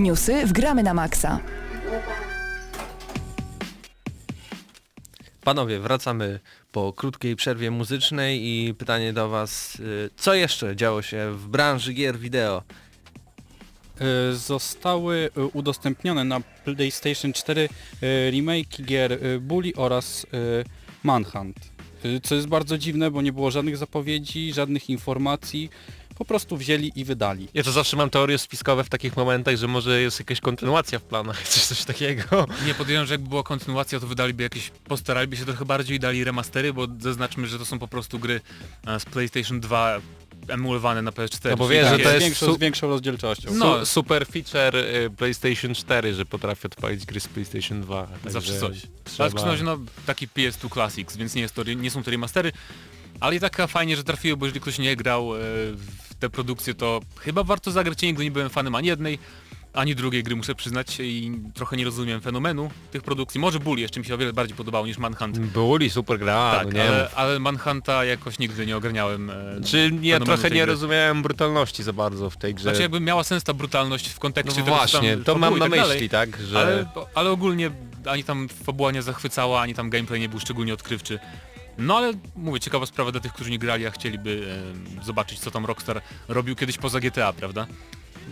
Newsy w Gramy na Maxa. Panowie, wracamy po krótkiej przerwie muzycznej i pytanie do Was, y, co jeszcze działo się w branży gier wideo? Y, Zostały y, udostępnione na PlayStation 4 y, remake gier Bully oraz Manhunt. Co jest bardzo dziwne, bo nie było żadnych zapowiedzi, żadnych informacji. Po prostu wzięli i wydali. Ja to zawsze mam teorie spiskowe w takich momentach, że może jest jakaś kontynuacja w planach, czy coś takiego. Nie podejrzewam, że jakby była kontynuacja, to wydaliby jakieś, postaraliby się trochę bardziej i dali remastery, bo zaznaczmy, że to są po prostu gry e, z PlayStation 2 emulowane na PS4. No bo wiesz, że to z, jest większą, su- z większą rozdzielczością. No. Su super feature y, PlayStation 4, że potrafi odpalić gry z PlayStation 2. Zawsze coś. Trzeba... Ale no, taki PS2 Classics, więc nie, jest to, nie są to remastery, ale i tak fajnie, że trafiły, bo jeżeli ktoś nie grał e, w te produkcje, to chyba warto zagrać. Ja nigdy nie byłem fanem ani jednej, ani drugiej gry, muszę przyznać i trochę nie rozumiem fenomenu tych produkcji. Może Bully jeszcze mi się o wiele bardziej podobało niż Manhunt. Byli super gra, tak, no nie ale, ale Manhunta jakoś nigdy nie ogarniałem. e, Czy ja trochę nie gry. rozumiałem brutalności za bardzo w tej grze. Znaczy jakby miała sens ta brutalność w no kontekście tego, co właśnie, to mam na tak dalej, myśli, tak, że... Ale, ale ogólnie ani tam fabuła nie zachwycała, ani tam gameplay nie był szczególnie odkrywczy. No ale mówię, ciekawa sprawa dla tych, którzy nie grali, a chcieliby e, zobaczyć co tam Rockstar robił kiedyś poza GTA, prawda?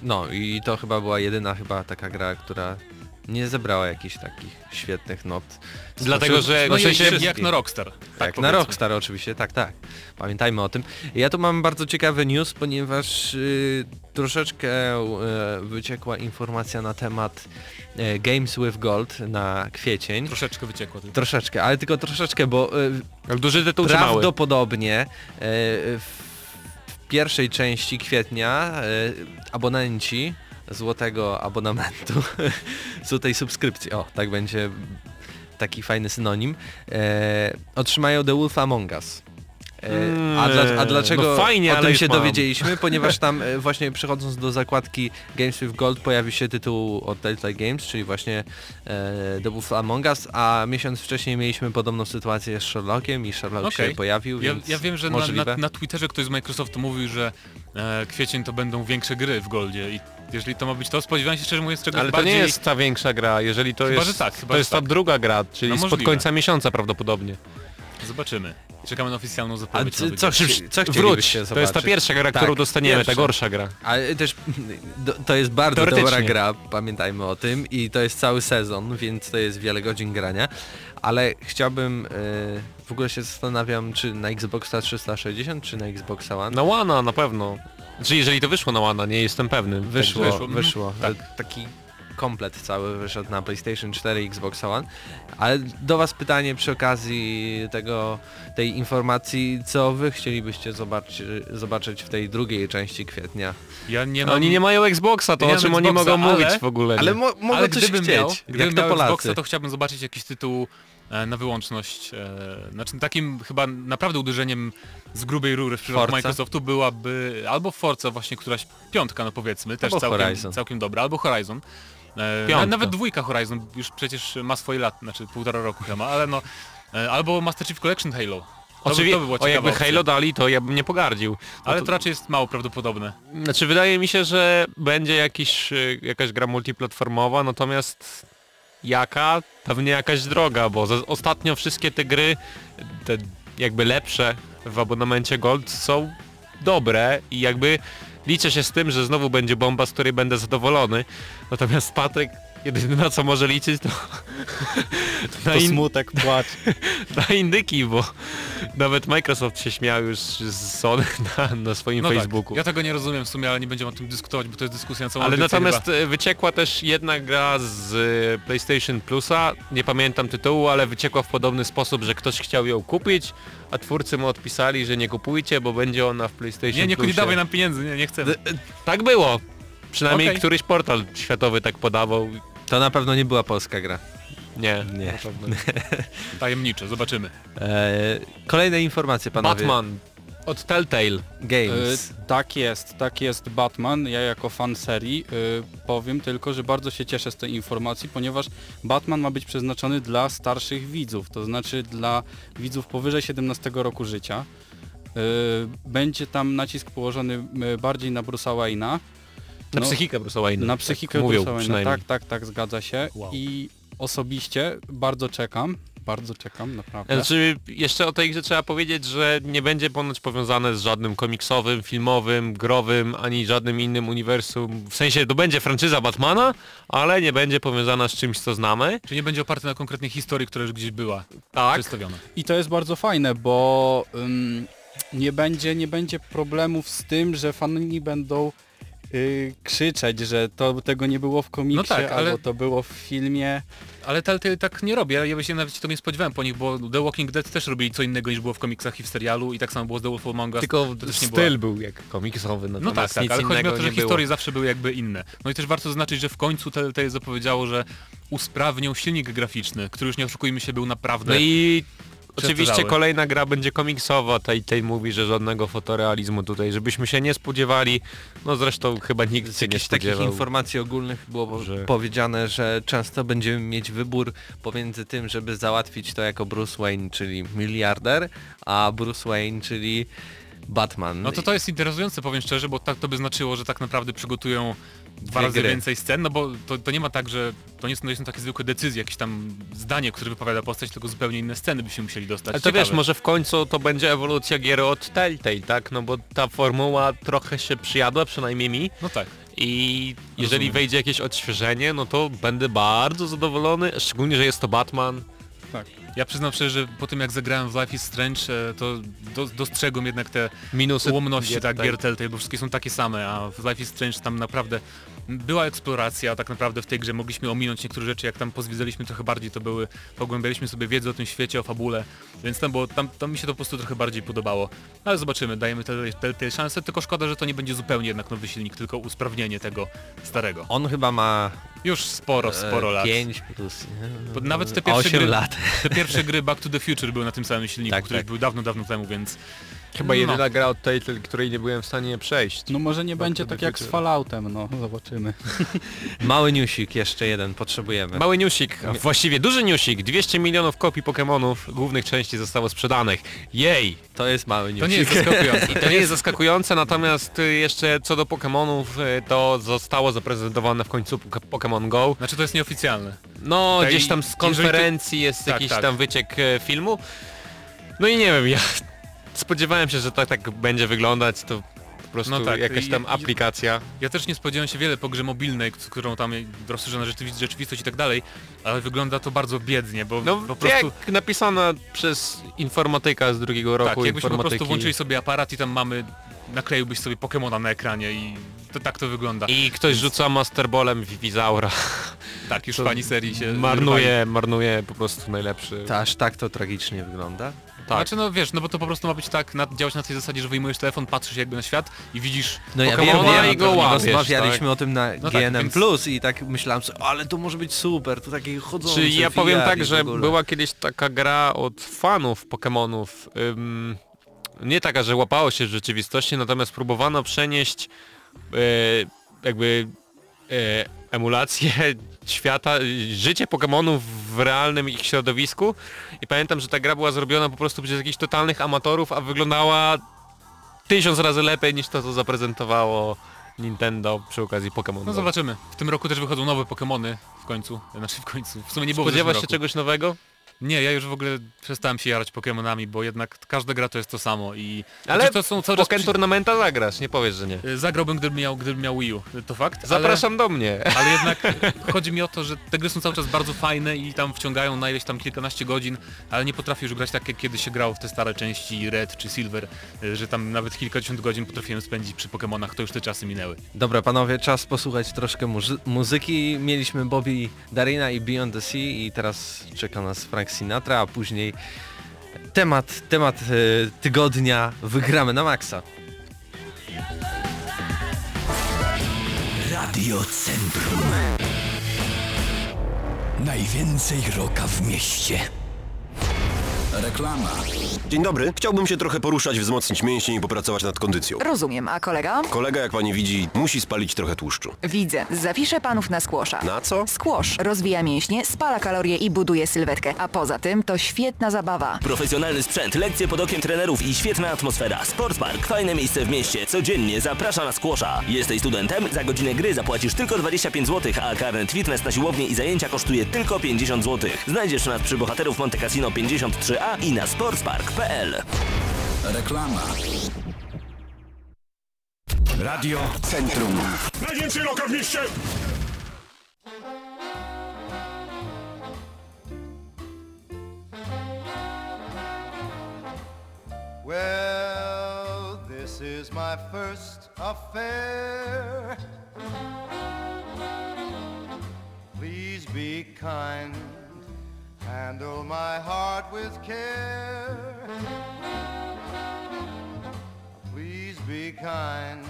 No i to chyba była jedyna chyba taka gra, która nie zebrała jakichś takich świetnych not. Dlatego, że No w i sensie- jak, jak na Rockstar. Tak, na powiedzmy. Rockstar oczywiście, tak, tak. Pamiętajmy o tym. Ja tu mam bardzo ciekawy news, ponieważ y, troszeczkę y, wyciekła informacja na temat y, Games with Gold na kwiecień. Troszeczkę wyciekło. tylko. Troszeczkę, ale tylko troszeczkę, bo y, Jak duży mały? prawdopodobnie w, pierwszej części kwietnia abonenci złotego abonamentu, złotej subskrypcji, o tak będzie taki fajny synonim, e, otrzymają The Wolf Among Us. E, a, dla, a Mm, dlaczego no fajnie, o tym się mam. dowiedzieliśmy? Ponieważ tam e, właśnie przechodząc do zakładki Games with Gold pojawi się tytuł od Telltale Games, czyli właśnie e, The Wolf Among Us, a miesiąc wcześniej mieliśmy podobną sytuację z Sherlockiem i Sherlock Okej. się pojawił, Ja, ja wiem, że na, na, na Twitterze ktoś z Microsoftu mówił, że e, kwiecień to będą większe gry w Goldzie i jeżeli to ma być to, spodziewałem się szczerze mówiąc czegoś Ale to bardziej... nie jest ta większa gra, jeżeli to Chyba, jest... że tak, chyba, to że jest ta tak. druga gra, czyli No spod końca miesiąca prawdopodobnie. Zobaczymy. Czekamy na oficjalną A zapowiedź. co, nowych co, chci- co Wróć, to jest ta pierwsza gra, Tak, którą dostaniemy, ta pierwsza. gorsza gra. Ale też do, to jest bardzo dobra gra, pamiętajmy o tym i to jest cały sezon, więc to jest wiele godzin grania, ale chciałbym, e, w ogóle się zastanawiam, czy na Xboxa 360, czy na Xboxa One? Na Łana na pewno. Czy jeżeli to wyszło na Łana, nie jestem pewny. wyszło, Także- wyszło, wyszło, mhm, E, taki komplet cały wyszedł na PlayStation 4 i Xbox One, ale do Was pytanie przy okazji tego, tej informacji, co Wy chcielibyście zobaczyć, zobaczyć w tej drugiej części kwietnia? Ja nie mam... Oni nie mają Xboxa, to nie o czym mam oni Xboxa, mogą ale- mówić w ogóle. Ale nie? mo mogą ale coś gdybym chcieć, miał, jak gdybym to miał Polacy. Xboxa, to chciałbym zobaczyć jakiś tytuł na wyłączność. E, znaczy takim chyba naprawdę uderzeniem z grubej rury w przypadku? Microsoftu byłaby albo Forza właśnie któraś piątka no powiedzmy, też Albo całkiem, Horizon. całkiem dobra, albo Horizon. E, Piątka. na- nawet dwójka Horizon już przecież ma swoje lat, znaczy półtora roku chyba, ale no e, albo Master Chief Collection Halo. By- Oczywiście, by była o jakby ciekawa Halo opcja. dali, to ja bym nie pogardził. No Ale to, to raczej jest mało prawdopodobne. Znaczy wydaje mi się, że będzie jakiś, jakaś gra multiplatformowa, natomiast jaka? Pewnie jakaś droga, bo ostatnio wszystkie te gry, te jakby lepsze w abonamencie Gold są dobre i jakby liczę się z tym, że znowu będzie bomba, z której będę zadowolony. Natomiast Patryk jedyne na co może liczyć to, to, na, To in, smutek, płacz. na indyki, bo nawet Microsoft się śmiał już z Sony na, na swoim No Facebooku. tak, ja tego nie rozumiem w sumie, ale nie będziemy o tym dyskutować, bo to jest dyskusja na całą Ale natomiast chyba. e, wyciekła też jedna gra z e, PlayStation Plusa, nie pamiętam tytułu, ale wyciekła w podobny sposób, że ktoś chciał ją kupić, a twórcy mu odpisali, że nie kupujcie, bo będzie ona w PlayStation Nie, nie, Plusie. nie dawaj nam pieniędzy, nie, nie chcemy. Tak było. Przynajmniej Okej. któryś portal światowy tak podawał. To na pewno nie była polska gra. Nie. Nie. na pewno nie. Tajemnicze, zobaczymy. E, kolejne informacje, panowie. Batman od Telltale. Games. Y, tak jest, tak jest Batman. Ja jako fan serii y, powiem tylko, że bardzo się cieszę z tej informacji, ponieważ Batman ma być przeznaczony dla starszych widzów, to znaczy dla widzów powyżej 17 roku życia. Y, będzie tam nacisk położony y, bardziej na Bruce'a Wayne'a. Na No, psychikę Bruce'a Wayne'a. Na psychikę mówią Bruce'a Wayne'a. Tak, tak, tak, zgadza się. Wow. I osobiście bardzo czekam, bardzo czekam, naprawdę. Znaczy, jeszcze o tej grze trzeba powiedzieć, że nie będzie ponoć powiązane z żadnym komiksowym, filmowym, growym, ani żadnym innym uniwersum. W sensie to będzie franczyza Batmana, ale nie będzie powiązana z czymś, co znamy. Czy nie będzie oparte na konkretnej historii, która już gdzieś była Tak. przedstawiona. I to jest bardzo fajne, bo ym, nie, będzie, nie będzie problemów z tym, że fani będą y, krzyczeć, że to, tego nie było w komiksie, No tak, ale- albo to było w filmie. Ale Telltale tak nie robi, ja się nawet się to nie spodziewałem po nich, bo The Walking Dead też robili co innego niż było w komiksach i w serialu i tak samo było z The Wolf Among Us. Tylko też nie styl była. był jak komiksowy, No natomiast tak, tak, ale chodzi mi o to, że było. historie zawsze były jakby inne. No i też warto zaznaczyć, że w końcu Telltale zapowiedziało, że usprawnią silnik graficzny, który już nie oszukujmy się był naprawdę... No i oczywiście kolejna gra będzie komiksowa, tej, tej mówi, że żadnego fotorealizmu tutaj, żebyśmy się nie spodziewali. No zresztą chyba nikt Z się nie jakichś takich spodziewał. informacji ogólnych było że- powiedziane, że często będziemy mieć wybór pomiędzy tym, żeby załatwić to jako Bruce Wayne, czyli miliarder, a Bruce Wayne, czyli Batman. No to to jest interesujące, powiem szczerze, bo tak to by znaczyło, że tak naprawdę przygotują dwa razy gry. więcej scen, no bo to, to nie ma tak, że to nie są, to są takie zwykłe decyzje, jakieś tam zdanie, które wypowiada postać, tylko zupełnie inne sceny byśmy musieli dostać. Ale to wiesz, Ciekawe. może w końcu to będzie ewolucja gier od Telltale, tak? No bo ta formuła trochę się przyjadła, przynajmniej mi. No tak. I jeżeli Rozumiem. wejdzie jakieś odświeżenie, no to będę bardzo zadowolony, szczególnie, że jest to Batman. Tak. Ja przyznam szczerze, że po tym jak zagrałem w Life is Strange, e, to do, dostrzegłem jednak te Minusy ułomności tak, tutaj. gier Telltale, bo wszystkie są takie same, a w Life is Strange tam naprawdę była eksploracja, tak naprawdę w tej grze mogliśmy ominąć niektóre rzeczy, jak tam pozwiedzaliśmy trochę bardziej, to były, pogłębialiśmy sobie wiedzę o tym świecie, o fabule, więc tam, było, tam, tam mi się to po prostu trochę bardziej podobało. Ale zobaczymy, dajemy Telltale Telltale szansę, tylko szkoda, że to nie będzie zupełnie jednak nowy silnik, tylko usprawnienie tego starego. On chyba ma Już sporo, sporo e, lat. 5 plus... Nawet te pierwsze 8 gry- lat. Te pierwsze gry Back to the Future były na tym samym silniku, Tak, który tak. był dawno, dawno temu, więc... Chyba No. jedyna gra od Telltale, której nie byłem w stanie przejść. No może nie będzie tak jak z. Falloutem, no zobaczymy. Mały newsik, jeszcze jeden potrzebujemy. Mały newsik, właściwie duży newsik, 200 milionów kopii Pokémonów głównych części zostało sprzedanych. Jej! To jest mały newsik. To nie jest zaskakujące. I to nie jest zaskakujące, natomiast y, jeszcze co do Pokémonów, y, to zostało zaprezentowane w końcu Pokémon Go. Znaczy to jest nieoficjalne. No, Tej- gdzieś tam z konferencji jest Tak, jakiś tak. tam wyciek e, filmu. No i nie wiem, ja spodziewałem się, że tak, tak będzie wyglądać, to po prostu No tak, jakaś tam i- aplikacja. Ja też nie spodziewałem się wiele po grze mobilnej, którą tam rozszerzona rzeczywistość, rzeczywistość i tak dalej, ale wygląda to bardzo biednie, bo No po prostu... jak napisana przez informatyka z drugiego roku Tak, jakbyśmy po prostu włączyli sobie aparat i tam mamy, nakleiłbyś sobie Pokemona na ekranie i to tak to wygląda. I ktoś rzuca Masterballem Vivizaura. tak, już to fani serii się... Marnuje, marnuje po prostu najlepszy. To aż tak to tragicznie wygląda. Tak. Znaczy no wiesz, no bo to po prostu ma być tak, na, działać na tej zasadzie, że wyjmujesz telefon, patrzysz jakby na świat i widzisz No ja wiem, wiem, i go łapiesz, rozmawialiśmy tak? o tym na No tak, GNM+, więc- Plus i tak myślałem sobie, ale to może być super, to takie chodzące Czy ja powiem tak, że była kiedyś taka gra od fanów Pokemonów, ym, nie taka, że łapało się w rzeczywistości, natomiast próbowano przenieść e, jakby e, emulację świata, życie Pokemonów w realnym ich środowisku i pamiętam, że ta gra była zrobiona po prostu przez jakichś totalnych amatorów, a wyglądała tysiąc razy lepiej niż to, co zaprezentowało Nintendo przy okazji Pokémon. No zobaczymy. W tym roku też wychodzą nowe Pokemony w końcu. Znaczy w końcu. W sumie nie było Spodziewasz się czegoś nowego? Nie, ja już w ogóle przestałem się jarać Pokemonami, bo jednak każda gra to jest to samo i... Ale Znaczy, to są cały czas... Pokémon Tournamenta zagrasz, nie powiesz, że nie. przy- Zagrałbym, gdybym miał, gdybym miał Wii U, to fakt. Zapraszam do mnie. Ale, ale jednak chodzi mi o to, że te gry są cały czas bardzo fajne i tam wciągają na ileś tam kilkanaście godzin, ale nie potrafię już grać tak jak kiedy się grało w te stare części Red czy Silver, y, że tam nawet kilkadziesiąt godzin potrafiłem spędzić przy Pokemonach, to już te czasy minęły. Dobra panowie, czas posłuchać troszkę muzy- muzyki. Mieliśmy Bobby Darina i Beyond the Sea i teraz czeka nas Frank Sinatra, a później temat, temat e, tygodnia wygramy na maksa. Radio Centrum. Najwięcej roka w mieście. Reklama. Dzień dobry. Chciałbym się trochę poruszać, wzmocnić mięśnie i popracować nad kondycją. Rozumiem, a kolega? Kolega, jak pani widzi, musi spalić trochę tłuszczu. Widzę. Zapiszę panów na skłosza. Na co? Skłosz rozwija mięśnie, spala kalorie i buduje sylwetkę, a poza tym to świetna zabawa. Profesjonalny sprzęt, lekcje pod okiem trenerów i świetna atmosfera. Sportspark, fajne miejsce w mieście. Codziennie zaprasza na skłosza. Jesteś studentem? Za godzinę gry zapłacisz tylko 25 zł, a karnet fitness na siłownię i zajęcia kosztuje tylko 50 zł. Znajdziesz nas przy bohaterów Monte Cassino 53A i na sportspark.pl. Reklama. Radio Centrum. Najwięcej roka w mieście! Well, this is my first affair. Please be kind, handle my heart with care. Please be kind,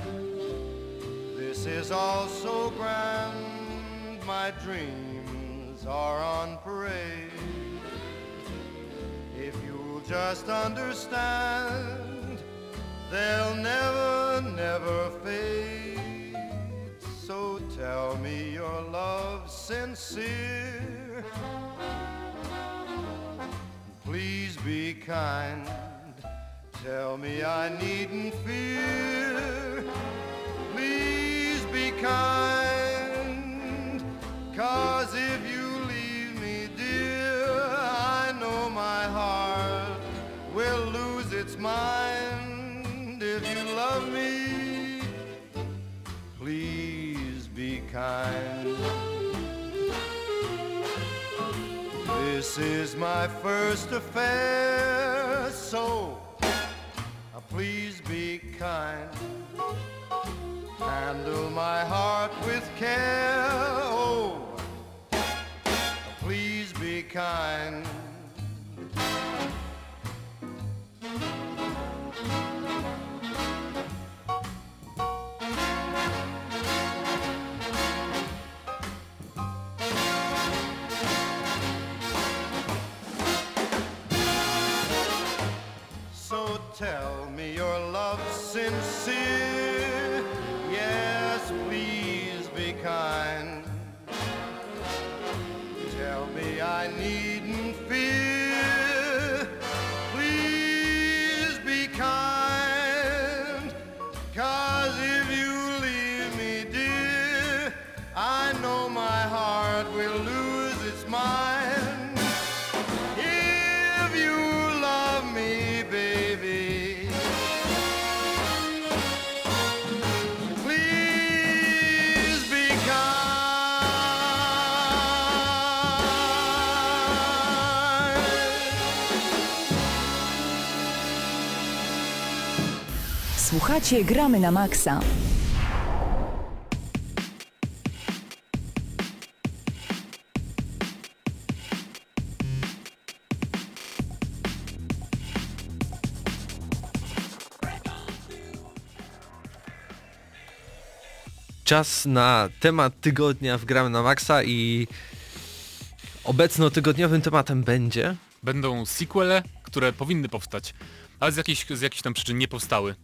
this is all so grand. My dreams are on parade. If you'll just understand, they'll never, never fade. So tell me your love's sincere. Please be kind. Tell me I needn't fear. Please be kind. Cause if you leave me, dear, I know my heart will lose its mind. If you love me, please be kind. This is my first affair, so uh, please be kind. Handle my heart with care. Oh, please be kind. Tell Słuchacie Gramy na Maxa. Czas na temat tygodnia w Gramy na Maxa i obecno-tygodniowym tematem będzie... Będą sequele, które powinny powstać, ale z jakichś, z jakichś tam przyczyn nie powstały.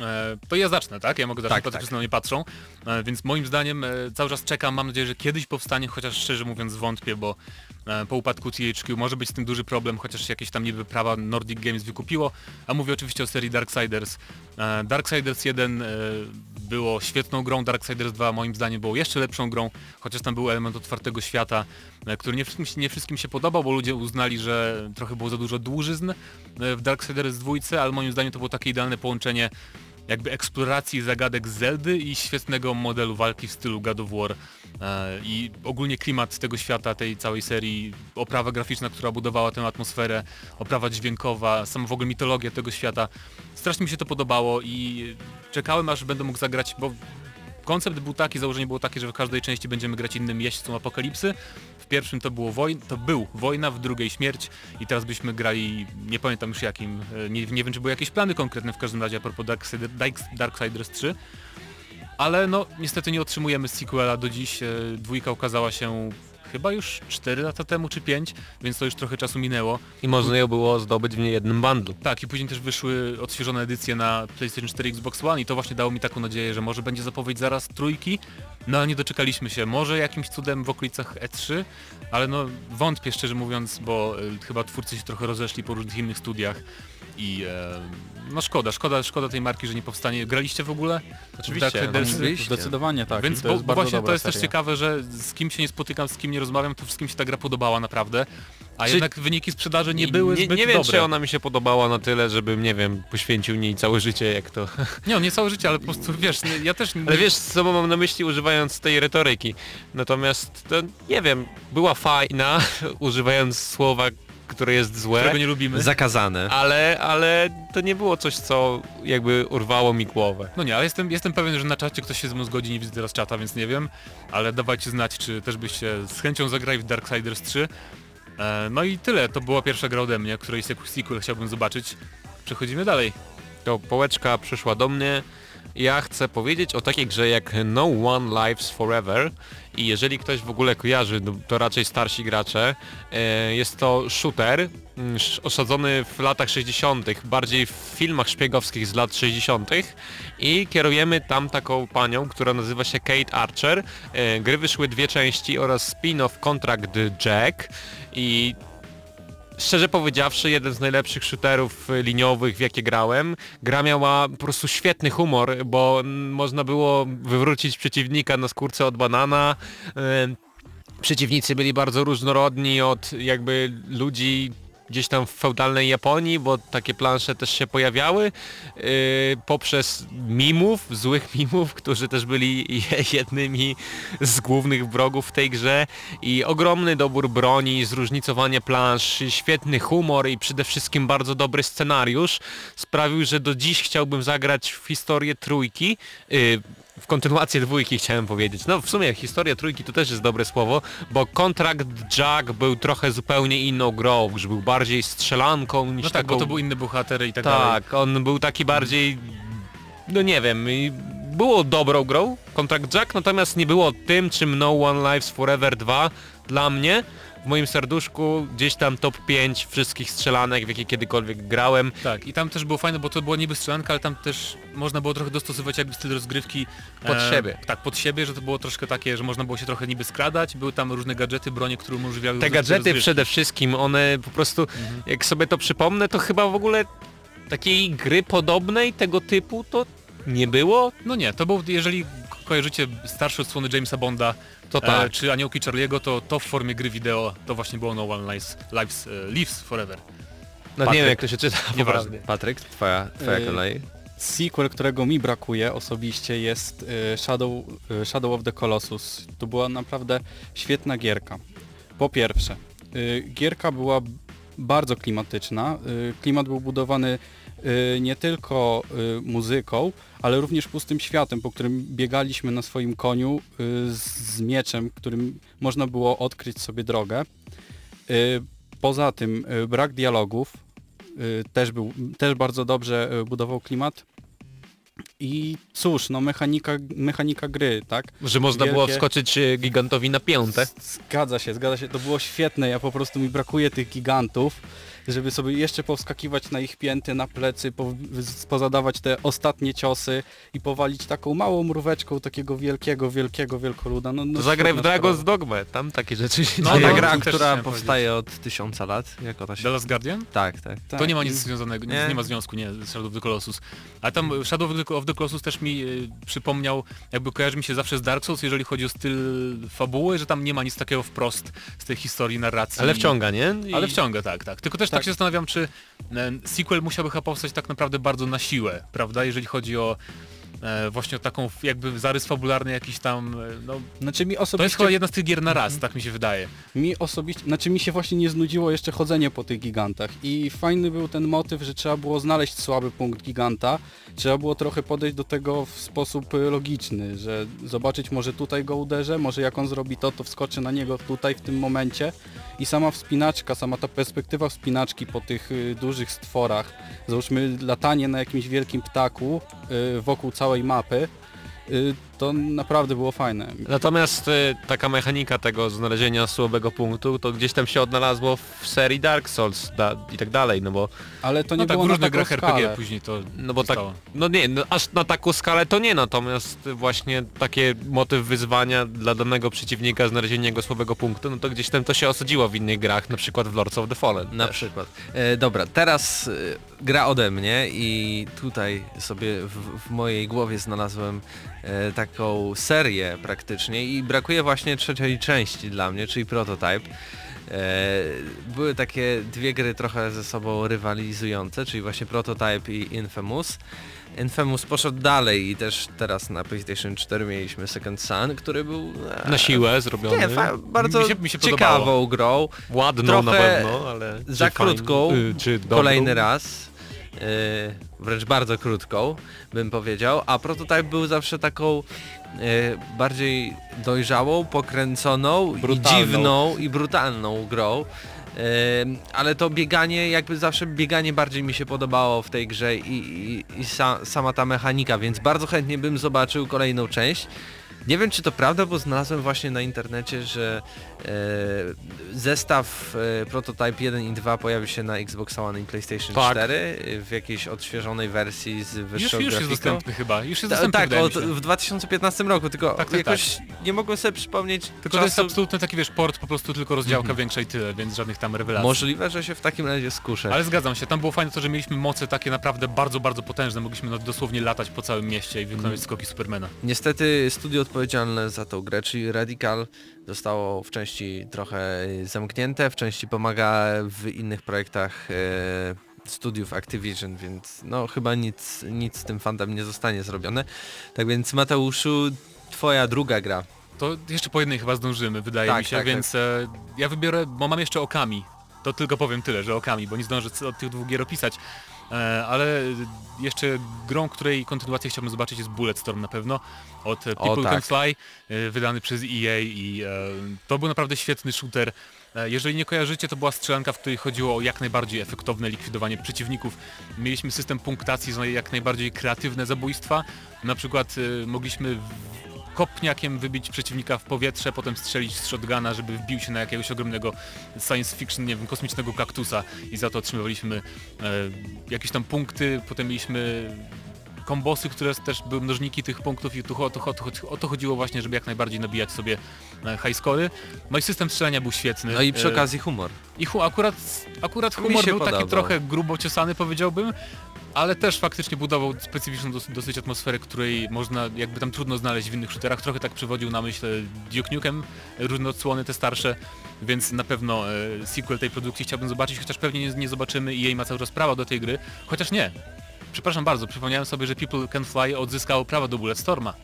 E, to ja zacznę, tak? Ja mogę zacząć, Tak, tak, tak. na mnie patrzą. E, więc moim zdaniem e, cały czas czekam, mam nadzieję, że kiedyś powstanie, chociaż szczerze mówiąc wątpię, bo po upadku THQ może być z tym duży problem, chociaż jakieś tam niby prawa Nordic Games wykupiło. A mówię oczywiście o serii Darksiders. Darksiders 1 e, było świetną grą, Darksiders 2 moim zdaniem było jeszcze lepszą grą, chociaż tam był element otwartego świata, który nie wszystkim, się- nie wszystkim się podobał, bo ludzie uznali, że trochę było za dużo dłużyzn w Darksiders 2, ale moim zdaniem to było takie idealne połączenie jakby eksploracji zagadek Zeldy i świetnego modelu walki w stylu God of War e, i ogólnie klimat tego świata, tej całej serii, oprawa graficzna, która budowała tę atmosferę, oprawa dźwiękowa, sama w ogóle mitologia tego świata. Strasznie mi się to podobało i czekałem aż będę mógł zagrać, bo koncept był taki, założenie było takie, że w każdej części będziemy grać innym jeźdźcą apokalipsy. W pierwszym to było woj to był wojna, w drugiej śmierć i teraz byśmy grali, nie pamiętam już jakim, e, nie, nie wiem czy były jakieś plany konkretne w każdym razie a propos Darksider, Dark- Darksiders 3. Ale no niestety nie otrzymujemy sequela do dziś. E, Dwójka ukazała się chyba już 4 lata temu czy 5, więc to już trochę czasu minęło. I można ją było zdobyć w niejednym bundlu. Tak, i później też wyszły odświeżone edycje na PlayStation 4 Xbox One i to właśnie dało mi taką nadzieję, że może będzie zapowiedź zaraz trójki, no ale nie doczekaliśmy się. Może jakimś cudem w okolicach E3, ale no wątpię szczerze mówiąc, bo y, chyba twórcy się trochę rozeszli po różnych innych studiach i e, no szkoda, szkoda, szkoda tej marki, że nie powstanie. Graliście w ogóle? Oczywiście. Ridersy? Oczywiście. Zdecydowanie tak. Więc to bo, bo właśnie to jest też seria. ciekawe, że z kim się nie spotykam, z kim nie rozmawiam, to wszystkim się ta gra podobała naprawdę. A Czy- jednak wyniki sprzedaży nie były nie, zbyt nie wiem, dobre. czy ona mi się podobała na tyle, żebym, nie wiem, poświęcił niej całe życie, jak to... Nie, nie całe życie, ale po prostu wiesz, nie- ja też nie... Ale wiesz, co mam na myśli używając tej retoryki. Natomiast to, nie wiem, była fajna, używając słowa, które jest złe, którego nie lubimy. Zakazane. ale, ale to nie było coś, co jakby urwało mi głowę. No nie, ale jestem, jestem pewien, że na czacie ktoś się ze mną zgodzi, nie widzę teraz czata, więc nie wiem, ale dawajcie znać, czy też byście z chęcią zagrali w Darksiders 3. E, no i tyle, to była pierwsza gra ode mnie, której sequel chciałbym zobaczyć. Przechodzimy dalej. To połeczka przyszła do mnie. Ja chcę powiedzieć o takiej grze jak No One Lives Forever i jeżeli ktoś w ogóle kojarzy, no to raczej starsi gracze, e, jest to shooter mm, osadzony w latach 60., bardziej w filmach szpiegowskich z lat 60. i kierujemy tam taką panią, która nazywa się Kate Archer. E, Gry wyszły dwie części oraz spin-off Contract Jack i Szczerze powiedziawszy, jeden z najlepszych shooterów y, liniowych, w jakie grałem. Gra miała po prostu świetny humor, bo można było wywrócić przeciwnika na skórce od banana. Em, Przeciwnicy byli bardzo różnorodni od jakby ludzi gdzieś tam w feudalnej Japonii, bo takie plansze też się pojawiały, yy, poprzez mimów, złych mimów, którzy też byli jednymi z głównych wrogów w tej grze. I ogromny dobór broni, zróżnicowanie plansz, świetny humor i przede wszystkim bardzo dobry scenariusz sprawił, że do dziś chciałbym zagrać w historię trójki, yy, w kontynuację dwójki chciałem powiedzieć. No w sumie historia trójki to też jest dobre słowo, bo kontrakt Jack był trochę zupełnie inną grą, już był bardziej strzelanką niż No tak, taką... bo to był inny bohater i tak, dalej. Tak, on był taki bardziej, no nie wiem, było dobrą grą, Contract Jack, natomiast nie było tym, czym No One Lives Forever 2 dla mnie. W moim serduszku gdzieś tam top 5 wszystkich strzelanek, w jakie kiedykolwiek grałem. Tak, i tam też było fajne, bo to była niby strzelanka, ale tam też można było trochę dostosować jakby styl rozgrywki Pod siebie. Tak, pod siebie, że to było troszkę takie, że można było się trochę niby skradać, były tam różne gadżety, bronie, które umożliwiały Te gadżety rozgrywki. przede wszystkim, one po prostu, jak sobie to przypomnę, to chyba w ogóle takiej gry podobnej tego typu to nie było. No nie, to był, jeżeli kojarzycie starsze odsłony Jamesa Bonda, To tak. e, czy Aniołki Charlie'ego, to to w formie gry wideo to właśnie było No One Lives, lives, e, lives Forever. No nie Patryk. wiem jak to się czyta. Nieważne. Patryk, twoja, twoja Yy, kolej. Sequel, którego mi brakuje osobiście jest y, Shadow, y, Shadow of the Colossus. To była naprawdę świetna gierka. Po pierwsze, y, gierka była bardzo klimatyczna. Klimat był budowany nie tylko y, muzyką, ale również pustym światem, po którym biegaliśmy na swoim koniu y, z, mieczem, którym można było odkryć sobie drogę. Y, Poza tym y, brak dialogów y, też, był, też bardzo dobrze y, budował klimat. I cóż, no mechanika, mechanika gry, tak? Że można było Wielkie- wskoczyć e, gigantowi na piąte. Zgadza się, zgadza się. To było świetne. Ja po prostu mi brakuje tych gigantów, żeby sobie jeszcze powskakiwać na ich pięty, na plecy, po, pozadawać te ostatnie ciosy i powalić taką małą mróweczką takiego wielkiego, wielkiego wielkoluda. No, no To zagraj w Dragon's. Dogmę, tam takie rzeczy się No, dzieją. no, gra, która powstaje od tysiąca lat, jak ona się... The Last Guardian? Tak, tak. Tak, to nie ma i- nic związanego, Nie. nie. ma związku, nie, z Shadow of the Colossus. A tam Shadow of the- of the Colossus też mi y, przypomniał, jakby kojarzy mi się zawsze z Dark Souls, jeżeli chodzi o styl fabuły, że tam nie ma nic takiego wprost z tej historii, narracji. Ale wciąga, nie? I... Ale wciąga, tak, tak. Tylko też tak, Tak. się zastanawiam, czy e, sequel musiałby chyba powstać tak naprawdę bardzo na siłę, prawda? Jeżeli chodzi o e, właśnie taką jakby zarys fabularny jakiś tam, e, no Znaczy mi to jest osobiście, chyba jedna z tych gier na raz, tak mi się wydaje. mi osobiście, znaczy mi się właśnie nie znudziło jeszcze chodzenie po tych gigantach. I fajny był ten motyw, że trzeba było znaleźć słaby punkt giganta, trzeba było trochę podejść do tego w sposób y, logiczny, że zobaczyć może tutaj go uderzę, może jak on zrobi to, to wskoczę na niego tutaj w tym momencie. I sama wspinaczka, sama ta perspektywa wspinaczki po tych y, dużych stworach, załóżmy latanie na jakimś wielkim ptaku y, wokół całej mapy, y, To naprawdę było fajne. Natomiast y, taka mechanika tego znalezienia słabego punktu, to gdzieś tam się odnalazło w serii Dark Souls da, i tak dalej, no bo... Ale to nie No tak, było różnych taką grach RPG skalę. później to No bo tak, no nie, no aż na taką skalę to nie, natomiast właśnie takie motyw wyzwania dla danego przeciwnika, znalezienie jego słabego punktu, no to gdzieś tam to się osadziło w innych grach, na przykład w Lords of the Fallen. Na też. przykład. E, dobra, teraz e, gra ode mnie i tutaj sobie w, w mojej głowie znalazłem e, taką serię praktycznie i brakuje właśnie trzeciej części dla mnie, czyli Prototype. E, były takie dwie gry trochę ze sobą rywalizujące, czyli właśnie Prototype i Infamous. Infamous poszedł dalej i też teraz na PlayStation 4 mieliśmy Second Son, który był e, Na siłę zrobiony. nie, bardzo Mi się- mi się ciekawą podobało. grą. Ładną na trochę pewno, ale... za krótką, y, kolejny raz, yy, wręcz bardzo krótką, bym powiedział, a Prototype był zawsze taką bardziej dojrzałą, pokręconą, i Brutalną. dziwną i brutalną grą. Yy, ale to bieganie, jakby zawsze bieganie bardziej mi się podobało w tej grze i, i, i sa, sama ta mechanika, więc bardzo chętnie bym zobaczył kolejną część. Nie wiem czy to prawda, bo znalazłem właśnie na internecie, że e, zestaw e, Prototype 1 i 2 pojawi się na Xbox One i PlayStation Tak. 4 e, w jakiejś odświeżonej wersji z Już, wyższą już jest grafiką. dostępny chyba, już jest Ta, dostępny tak, od, w 2015 roku, tylko Tak, tak, jakoś nie mogłem sobie przypomnieć Tylko to jest czasu. absolutny taki wiesz, port po prostu tylko rozdziałka większa i tyle, więc żadnych tam rewelacji. Możliwe, że się w takim razie skuszę. Ale zgadzam się, tam było fajne to, że mieliśmy moce takie naprawdę bardzo, bardzo potężne, mogliśmy no, dosłownie latać po całym mieście i wykonywać skoki Supermana. Niestety studio odpowiedzialne za tą grę, czyli Radical, zostało w części trochę zamknięte, w części pomaga w innych projektach e, studiów Activision, więc no chyba nic, nic z tym fantem nie zostanie zrobione. Tak więc Mateuszu, twoja druga gra. To jeszcze po jednej chyba zdążymy, wydaje Tak, mi się, tak, więc e, ja wybiorę, bo mam jeszcze Okami. To tylko powiem tyle, że Okami, bo nie zdążę od tych dwóch gier opisać. E, ale jeszcze grą, której kontynuację chciałbym zobaczyć jest Bulletstorm na pewno od People tak. Can Fly, e, wydany przez EA i e, to był naprawdę świetny shooter. E, Jeżeli nie kojarzycie, to była strzelanka, w której chodziło o jak najbardziej efektowne likwidowanie przeciwników. Mieliśmy system punktacji za jak najbardziej kreatywne zabójstwa. Na przykład e, mogliśmy kopniakiem wybić przeciwnika w powietrze, potem strzelić z shotguna, żeby wbił się na jakiegoś ogromnego science fiction, nie wiem, kosmicznego kaktusa i za to otrzymywaliśmy e, jakieś tam punkty, potem mieliśmy kombosy, które też były mnożniki tych punktów i tu, o, to, o, to, o to chodziło właśnie, żeby jak najbardziej nabijać sobie e, high scory. No i system strzelania był świetny. No i przy E, okazji humor. i hu, akurat, akurat humor był taki podobał. trochę grubo ciosany powiedziałbym, ale też faktycznie budował specyficzną dos dosyć atmosferę, której można, jakby tam trudno znaleźć w innych shooterach. Trochę tak przywodził na myśl Duke Nukem, różne odsłony te starsze, więc na pewno e, sequel tej produkcji chciałbym zobaczyć, chociaż pewnie nie, nie zobaczymy i jej ma cały czas prawa do tej gry, chociaż nie. Przepraszam bardzo, przypomniałem sobie, że People Can Fly odzyskało prawa do Bulletstorma.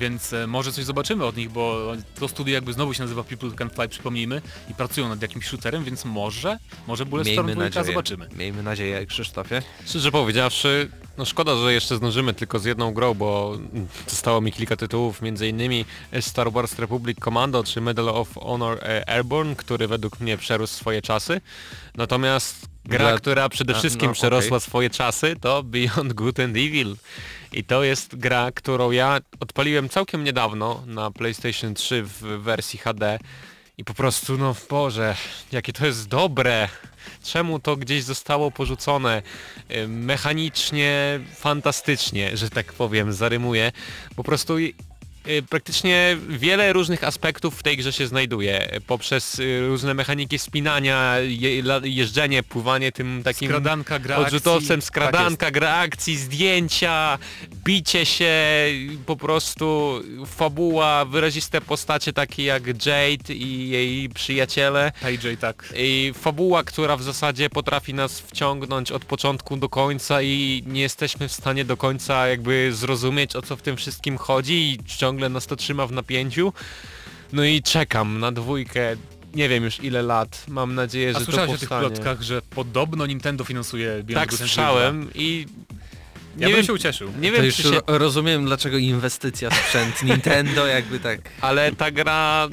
Więc e, może coś zobaczymy od nich, bo to studio jakby znowu się nazywa People Can Fly, przypomnijmy, i pracują nad jakimś shooterem, więc może, może Bulletstorm Miejmy 2 nadzieję. zobaczymy. Miejmy nadzieję, Krzysztofie. Szczerze powiedziawszy, no szkoda, że jeszcze zdążymy tylko z jedną grą, bo zostało mi kilka tytułów, innymi Star Wars Republic Commando czy Medal of Honor e, Airborne, który według mnie przerósł swoje czasy. Natomiast gra, Dla- która przede A, wszystkim no, przerosła okej. swoje czasy, to Beyond Good and Evil. I to jest gra, którą ja odpaliłem całkiem niedawno na PlayStation 3 w wersji HD i po prostu, no Boże, jakie to jest dobre. Czemu to gdzieś zostało porzucone? Y, Mechanicznie, fantastycznie, że tak powiem, zarymuję. Po prostu praktycznie wiele różnych aspektów w tej grze się znajduje. Poprzez y, różne mechaniki spinania, jeżdżenie, pływanie tym takim Skradanka, gra odrzutowcem, akcji. skradanka, gra akcji, zdjęcia, bicie się, po prostu fabuła, wyraziste postacie takie jak Jade i jej przyjaciele. Tak. I fabuła, która w zasadzie potrafi nas wciągnąć od początku do końca i nie jesteśmy w stanie do końca jakby zrozumieć o co w tym wszystkim chodzi i ciągle nas to trzyma w napięciu. No i czekam na dwójkę. Nie wiem już ile lat. Mam nadzieję, A że to słyszałeś o tych powstanie. plotkach, że podobno Nintendo finansuje Beyond Tak słyszałem i Ja nie bym wiem, się ucieszył. nie To wiem już czy się, ro- rozumiem dlaczego inwestycja w sprzęt Nintendo jakby tak... ale ta gra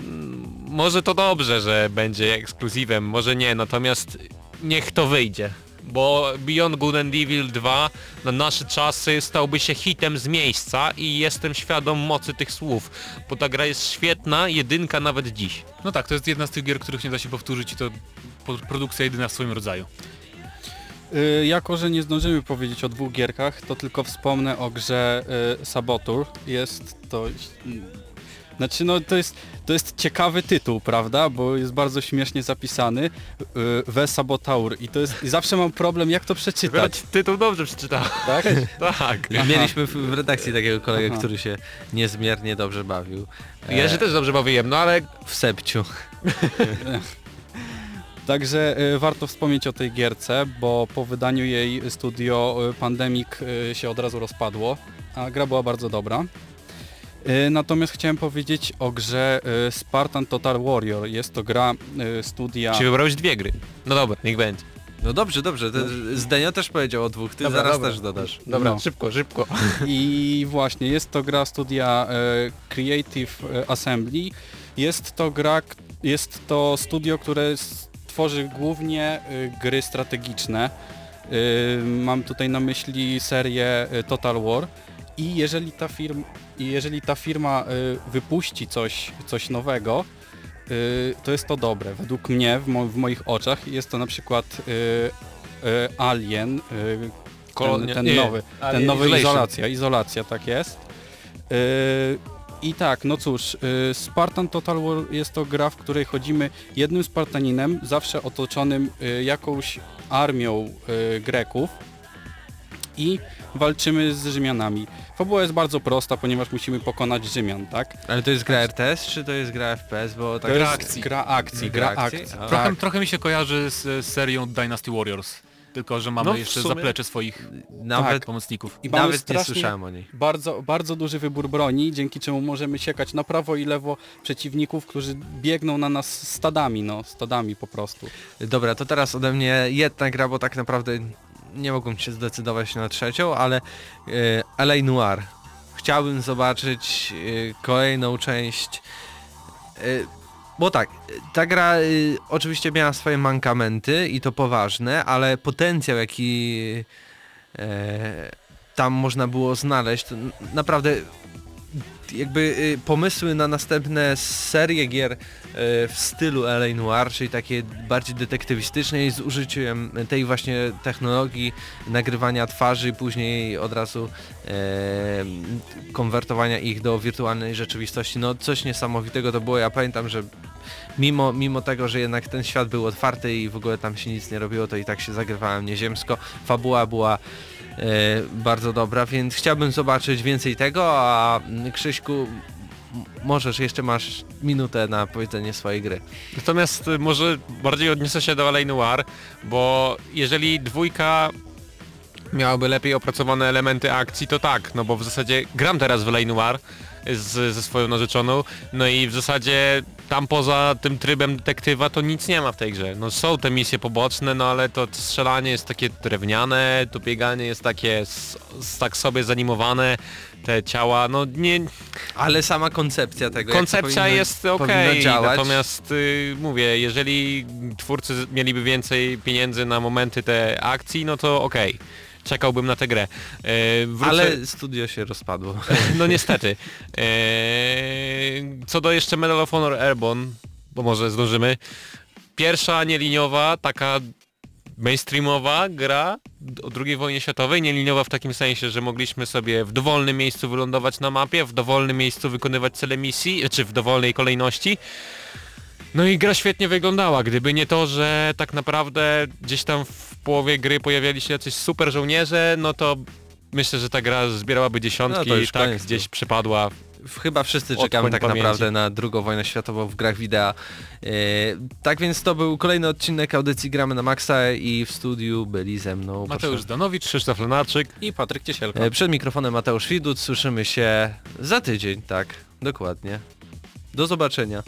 może to dobrze, że będzie ekskluzywem, może nie, natomiast niech to wyjdzie. Bo Beyond Good and Evil 2 na nasze czasy stałby się hitem z miejsca i jestem świadom mocy tych słów, bo ta gra jest świetna, jedynka nawet dziś. No tak, to jest jedna z tych gier, których nie da się powtórzyć i to produkcja jedyna w swoim rodzaju. Y, Jako, że nie zdążymy powiedzieć o dwóch gierkach, to tylko wspomnę o grze y, Sabotur. Jest to... Znaczy no to jest, to jest ciekawy tytuł, prawda? Bo jest bardzo śmiesznie zapisany. y, We Sabotaur. I to jest... I zawsze mam problem jak to przeczytać. Akurat tytuł dobrze przeczytałem. Tak? tak. Mieliśmy w, w redakcji takiego kolegę, Aha. który się niezmiernie dobrze bawił. E, Ja się też dobrze bawiłem, no ale W sepciu. Także y, warto wspomnieć o tej gierce, bo po wydaniu jej studio y, Pandemic y, się od razu rozpadło, a gra była bardzo dobra. Y, Natomiast chciałem powiedzieć o grze y, Spartan Total Warrior. Jest to gra y, studia... Czy wybrałeś dwie gry? No dobra, niech będzie. No dobrze, dobrze. Te, Zdenio też powiedział o dwóch, ty Dobra, zaraz dobra. też dodasz. Dobra, No. szybko, szybko. I właśnie, jest to gra studia e, Creative e, Assembly. Jest to gra, jest to studio, które tworzy głównie e, gry strategiczne. E, Mam tutaj na myśli serię e, Total War. I jeżeli ta firma, jeżeli ta firma wypuści coś, coś nowego, e, to jest to dobre. Według mnie, w, mo w moich oczach, jest to na przykład e, e, Alien, ten, ten nowy, ten nowy izolacja, izolacja, tak jest. I tak, no cóż, Spartan Total War jest to gra, w której chodzimy jednym Spartaninem, zawsze otoczonym jakąś armią Greków i walczymy z Rzymianami. Fabuła jest bardzo prosta, ponieważ musimy pokonać Rzymian, tak? Ale to jest gra RTS, czy to jest gra FPS? Bo tak To gra jest akcji. gra akcji, Gra gra akcji? akcji. Trochę, Tak. trochę mi się kojarzy z, serią Dynasty Warriors. Tylko, że mamy No, jeszcze sumie- zaplecze swoich Nawet, pomocników. I nawet nie słyszałem o niej. bardzo, bardzo duży wybór broni, dzięki czemu możemy siekać na prawo i lewo przeciwników, którzy biegną na nas stadami, no, stadami po prostu. Dobra, to teraz ode mnie jedna gra, bo tak naprawdę nie mogłem się zdecydować na trzecią, ale e, LA Noir. Chciałbym zobaczyć e, kolejną część. E, bo tak, ta gra oczywiście miała swoje mankamenty i to poważne, ale potencjał jaki tam można było znaleźć, naprawdę jakby y, pomysły na następne serie gier y, w stylu LA Noir, czyli takie bardziej detektywistyczne i z użyciem tej właśnie technologii nagrywania twarzy później od razu e, konwertowania ich do wirtualnej rzeczywistości. No coś niesamowitego to było. Ja pamiętam, że mimo, mimo tego, że jednak ten świat był otwarty i w ogóle tam się nic nie robiło, to i tak się zagrywałem nieziemsko. Fabuła była bardzo dobra, więc chciałbym zobaczyć więcej tego, a mm, Krzyśku, możesz, jeszcze masz minutę na powiedzenie swojej gry. Natomiast y, może bardziej odniosę się do LA Noir, bo jeżeli dwójka miałaby lepiej opracowane elementy akcji, to tak, no bo w zasadzie gram teraz w LA Noir z, ze swoją narzeczoną, no i w zasadzie tam poza tym trybem detektywa to nic nie ma w tej grze. No są te misje poboczne, no ale to strzelanie jest takie drewniane, to bieganie jest takie s, s, tak sobie zanimowane, te ciała, no nie, Ale sama koncepcja tego, jak to Koncepcja powinno- jest powinno okej, działać. natomiast y, mówię, jeżeli twórcy mieliby więcej pieniędzy na momenty te akcji, no to okej. Czekałbym na tę grę. E, wrócę- Ale studio się rozpadło. No niestety. E, co do jeszcze Medal of Honor Airborne, bo może zdążymy. Pierwsza nieliniowa, taka mainstreamowa gra o II wojnie światowej, nieliniowa w takim sensie, że mogliśmy sobie w dowolnym miejscu wylądować na mapie, w dowolnym miejscu wykonywać cele misji, czy w dowolnej kolejności. No i gra świetnie wyglądała, gdyby nie to, że tak naprawdę gdzieś tam w połowie gry pojawiali się jacyś super żołnierze, no to myślę, że ta gra zbierałaby dziesiątki No i tak gdzieś tu. przypadła. Chyba wszyscy czekamy tak pamięci. naprawdę na drugą wojnę światową w grach wideo. E, tak więc to był kolejny odcinek audycji Gramy na Maxa i w studiu byli ze mną. Mateusz proszę. Zdanowicz, Krzysztof Lenarczyk. I Patryk Ciesielka. E, Przed mikrofonem Mateusz Widut, słyszymy się za tydzień, tak, dokładnie. Do zobaczenia.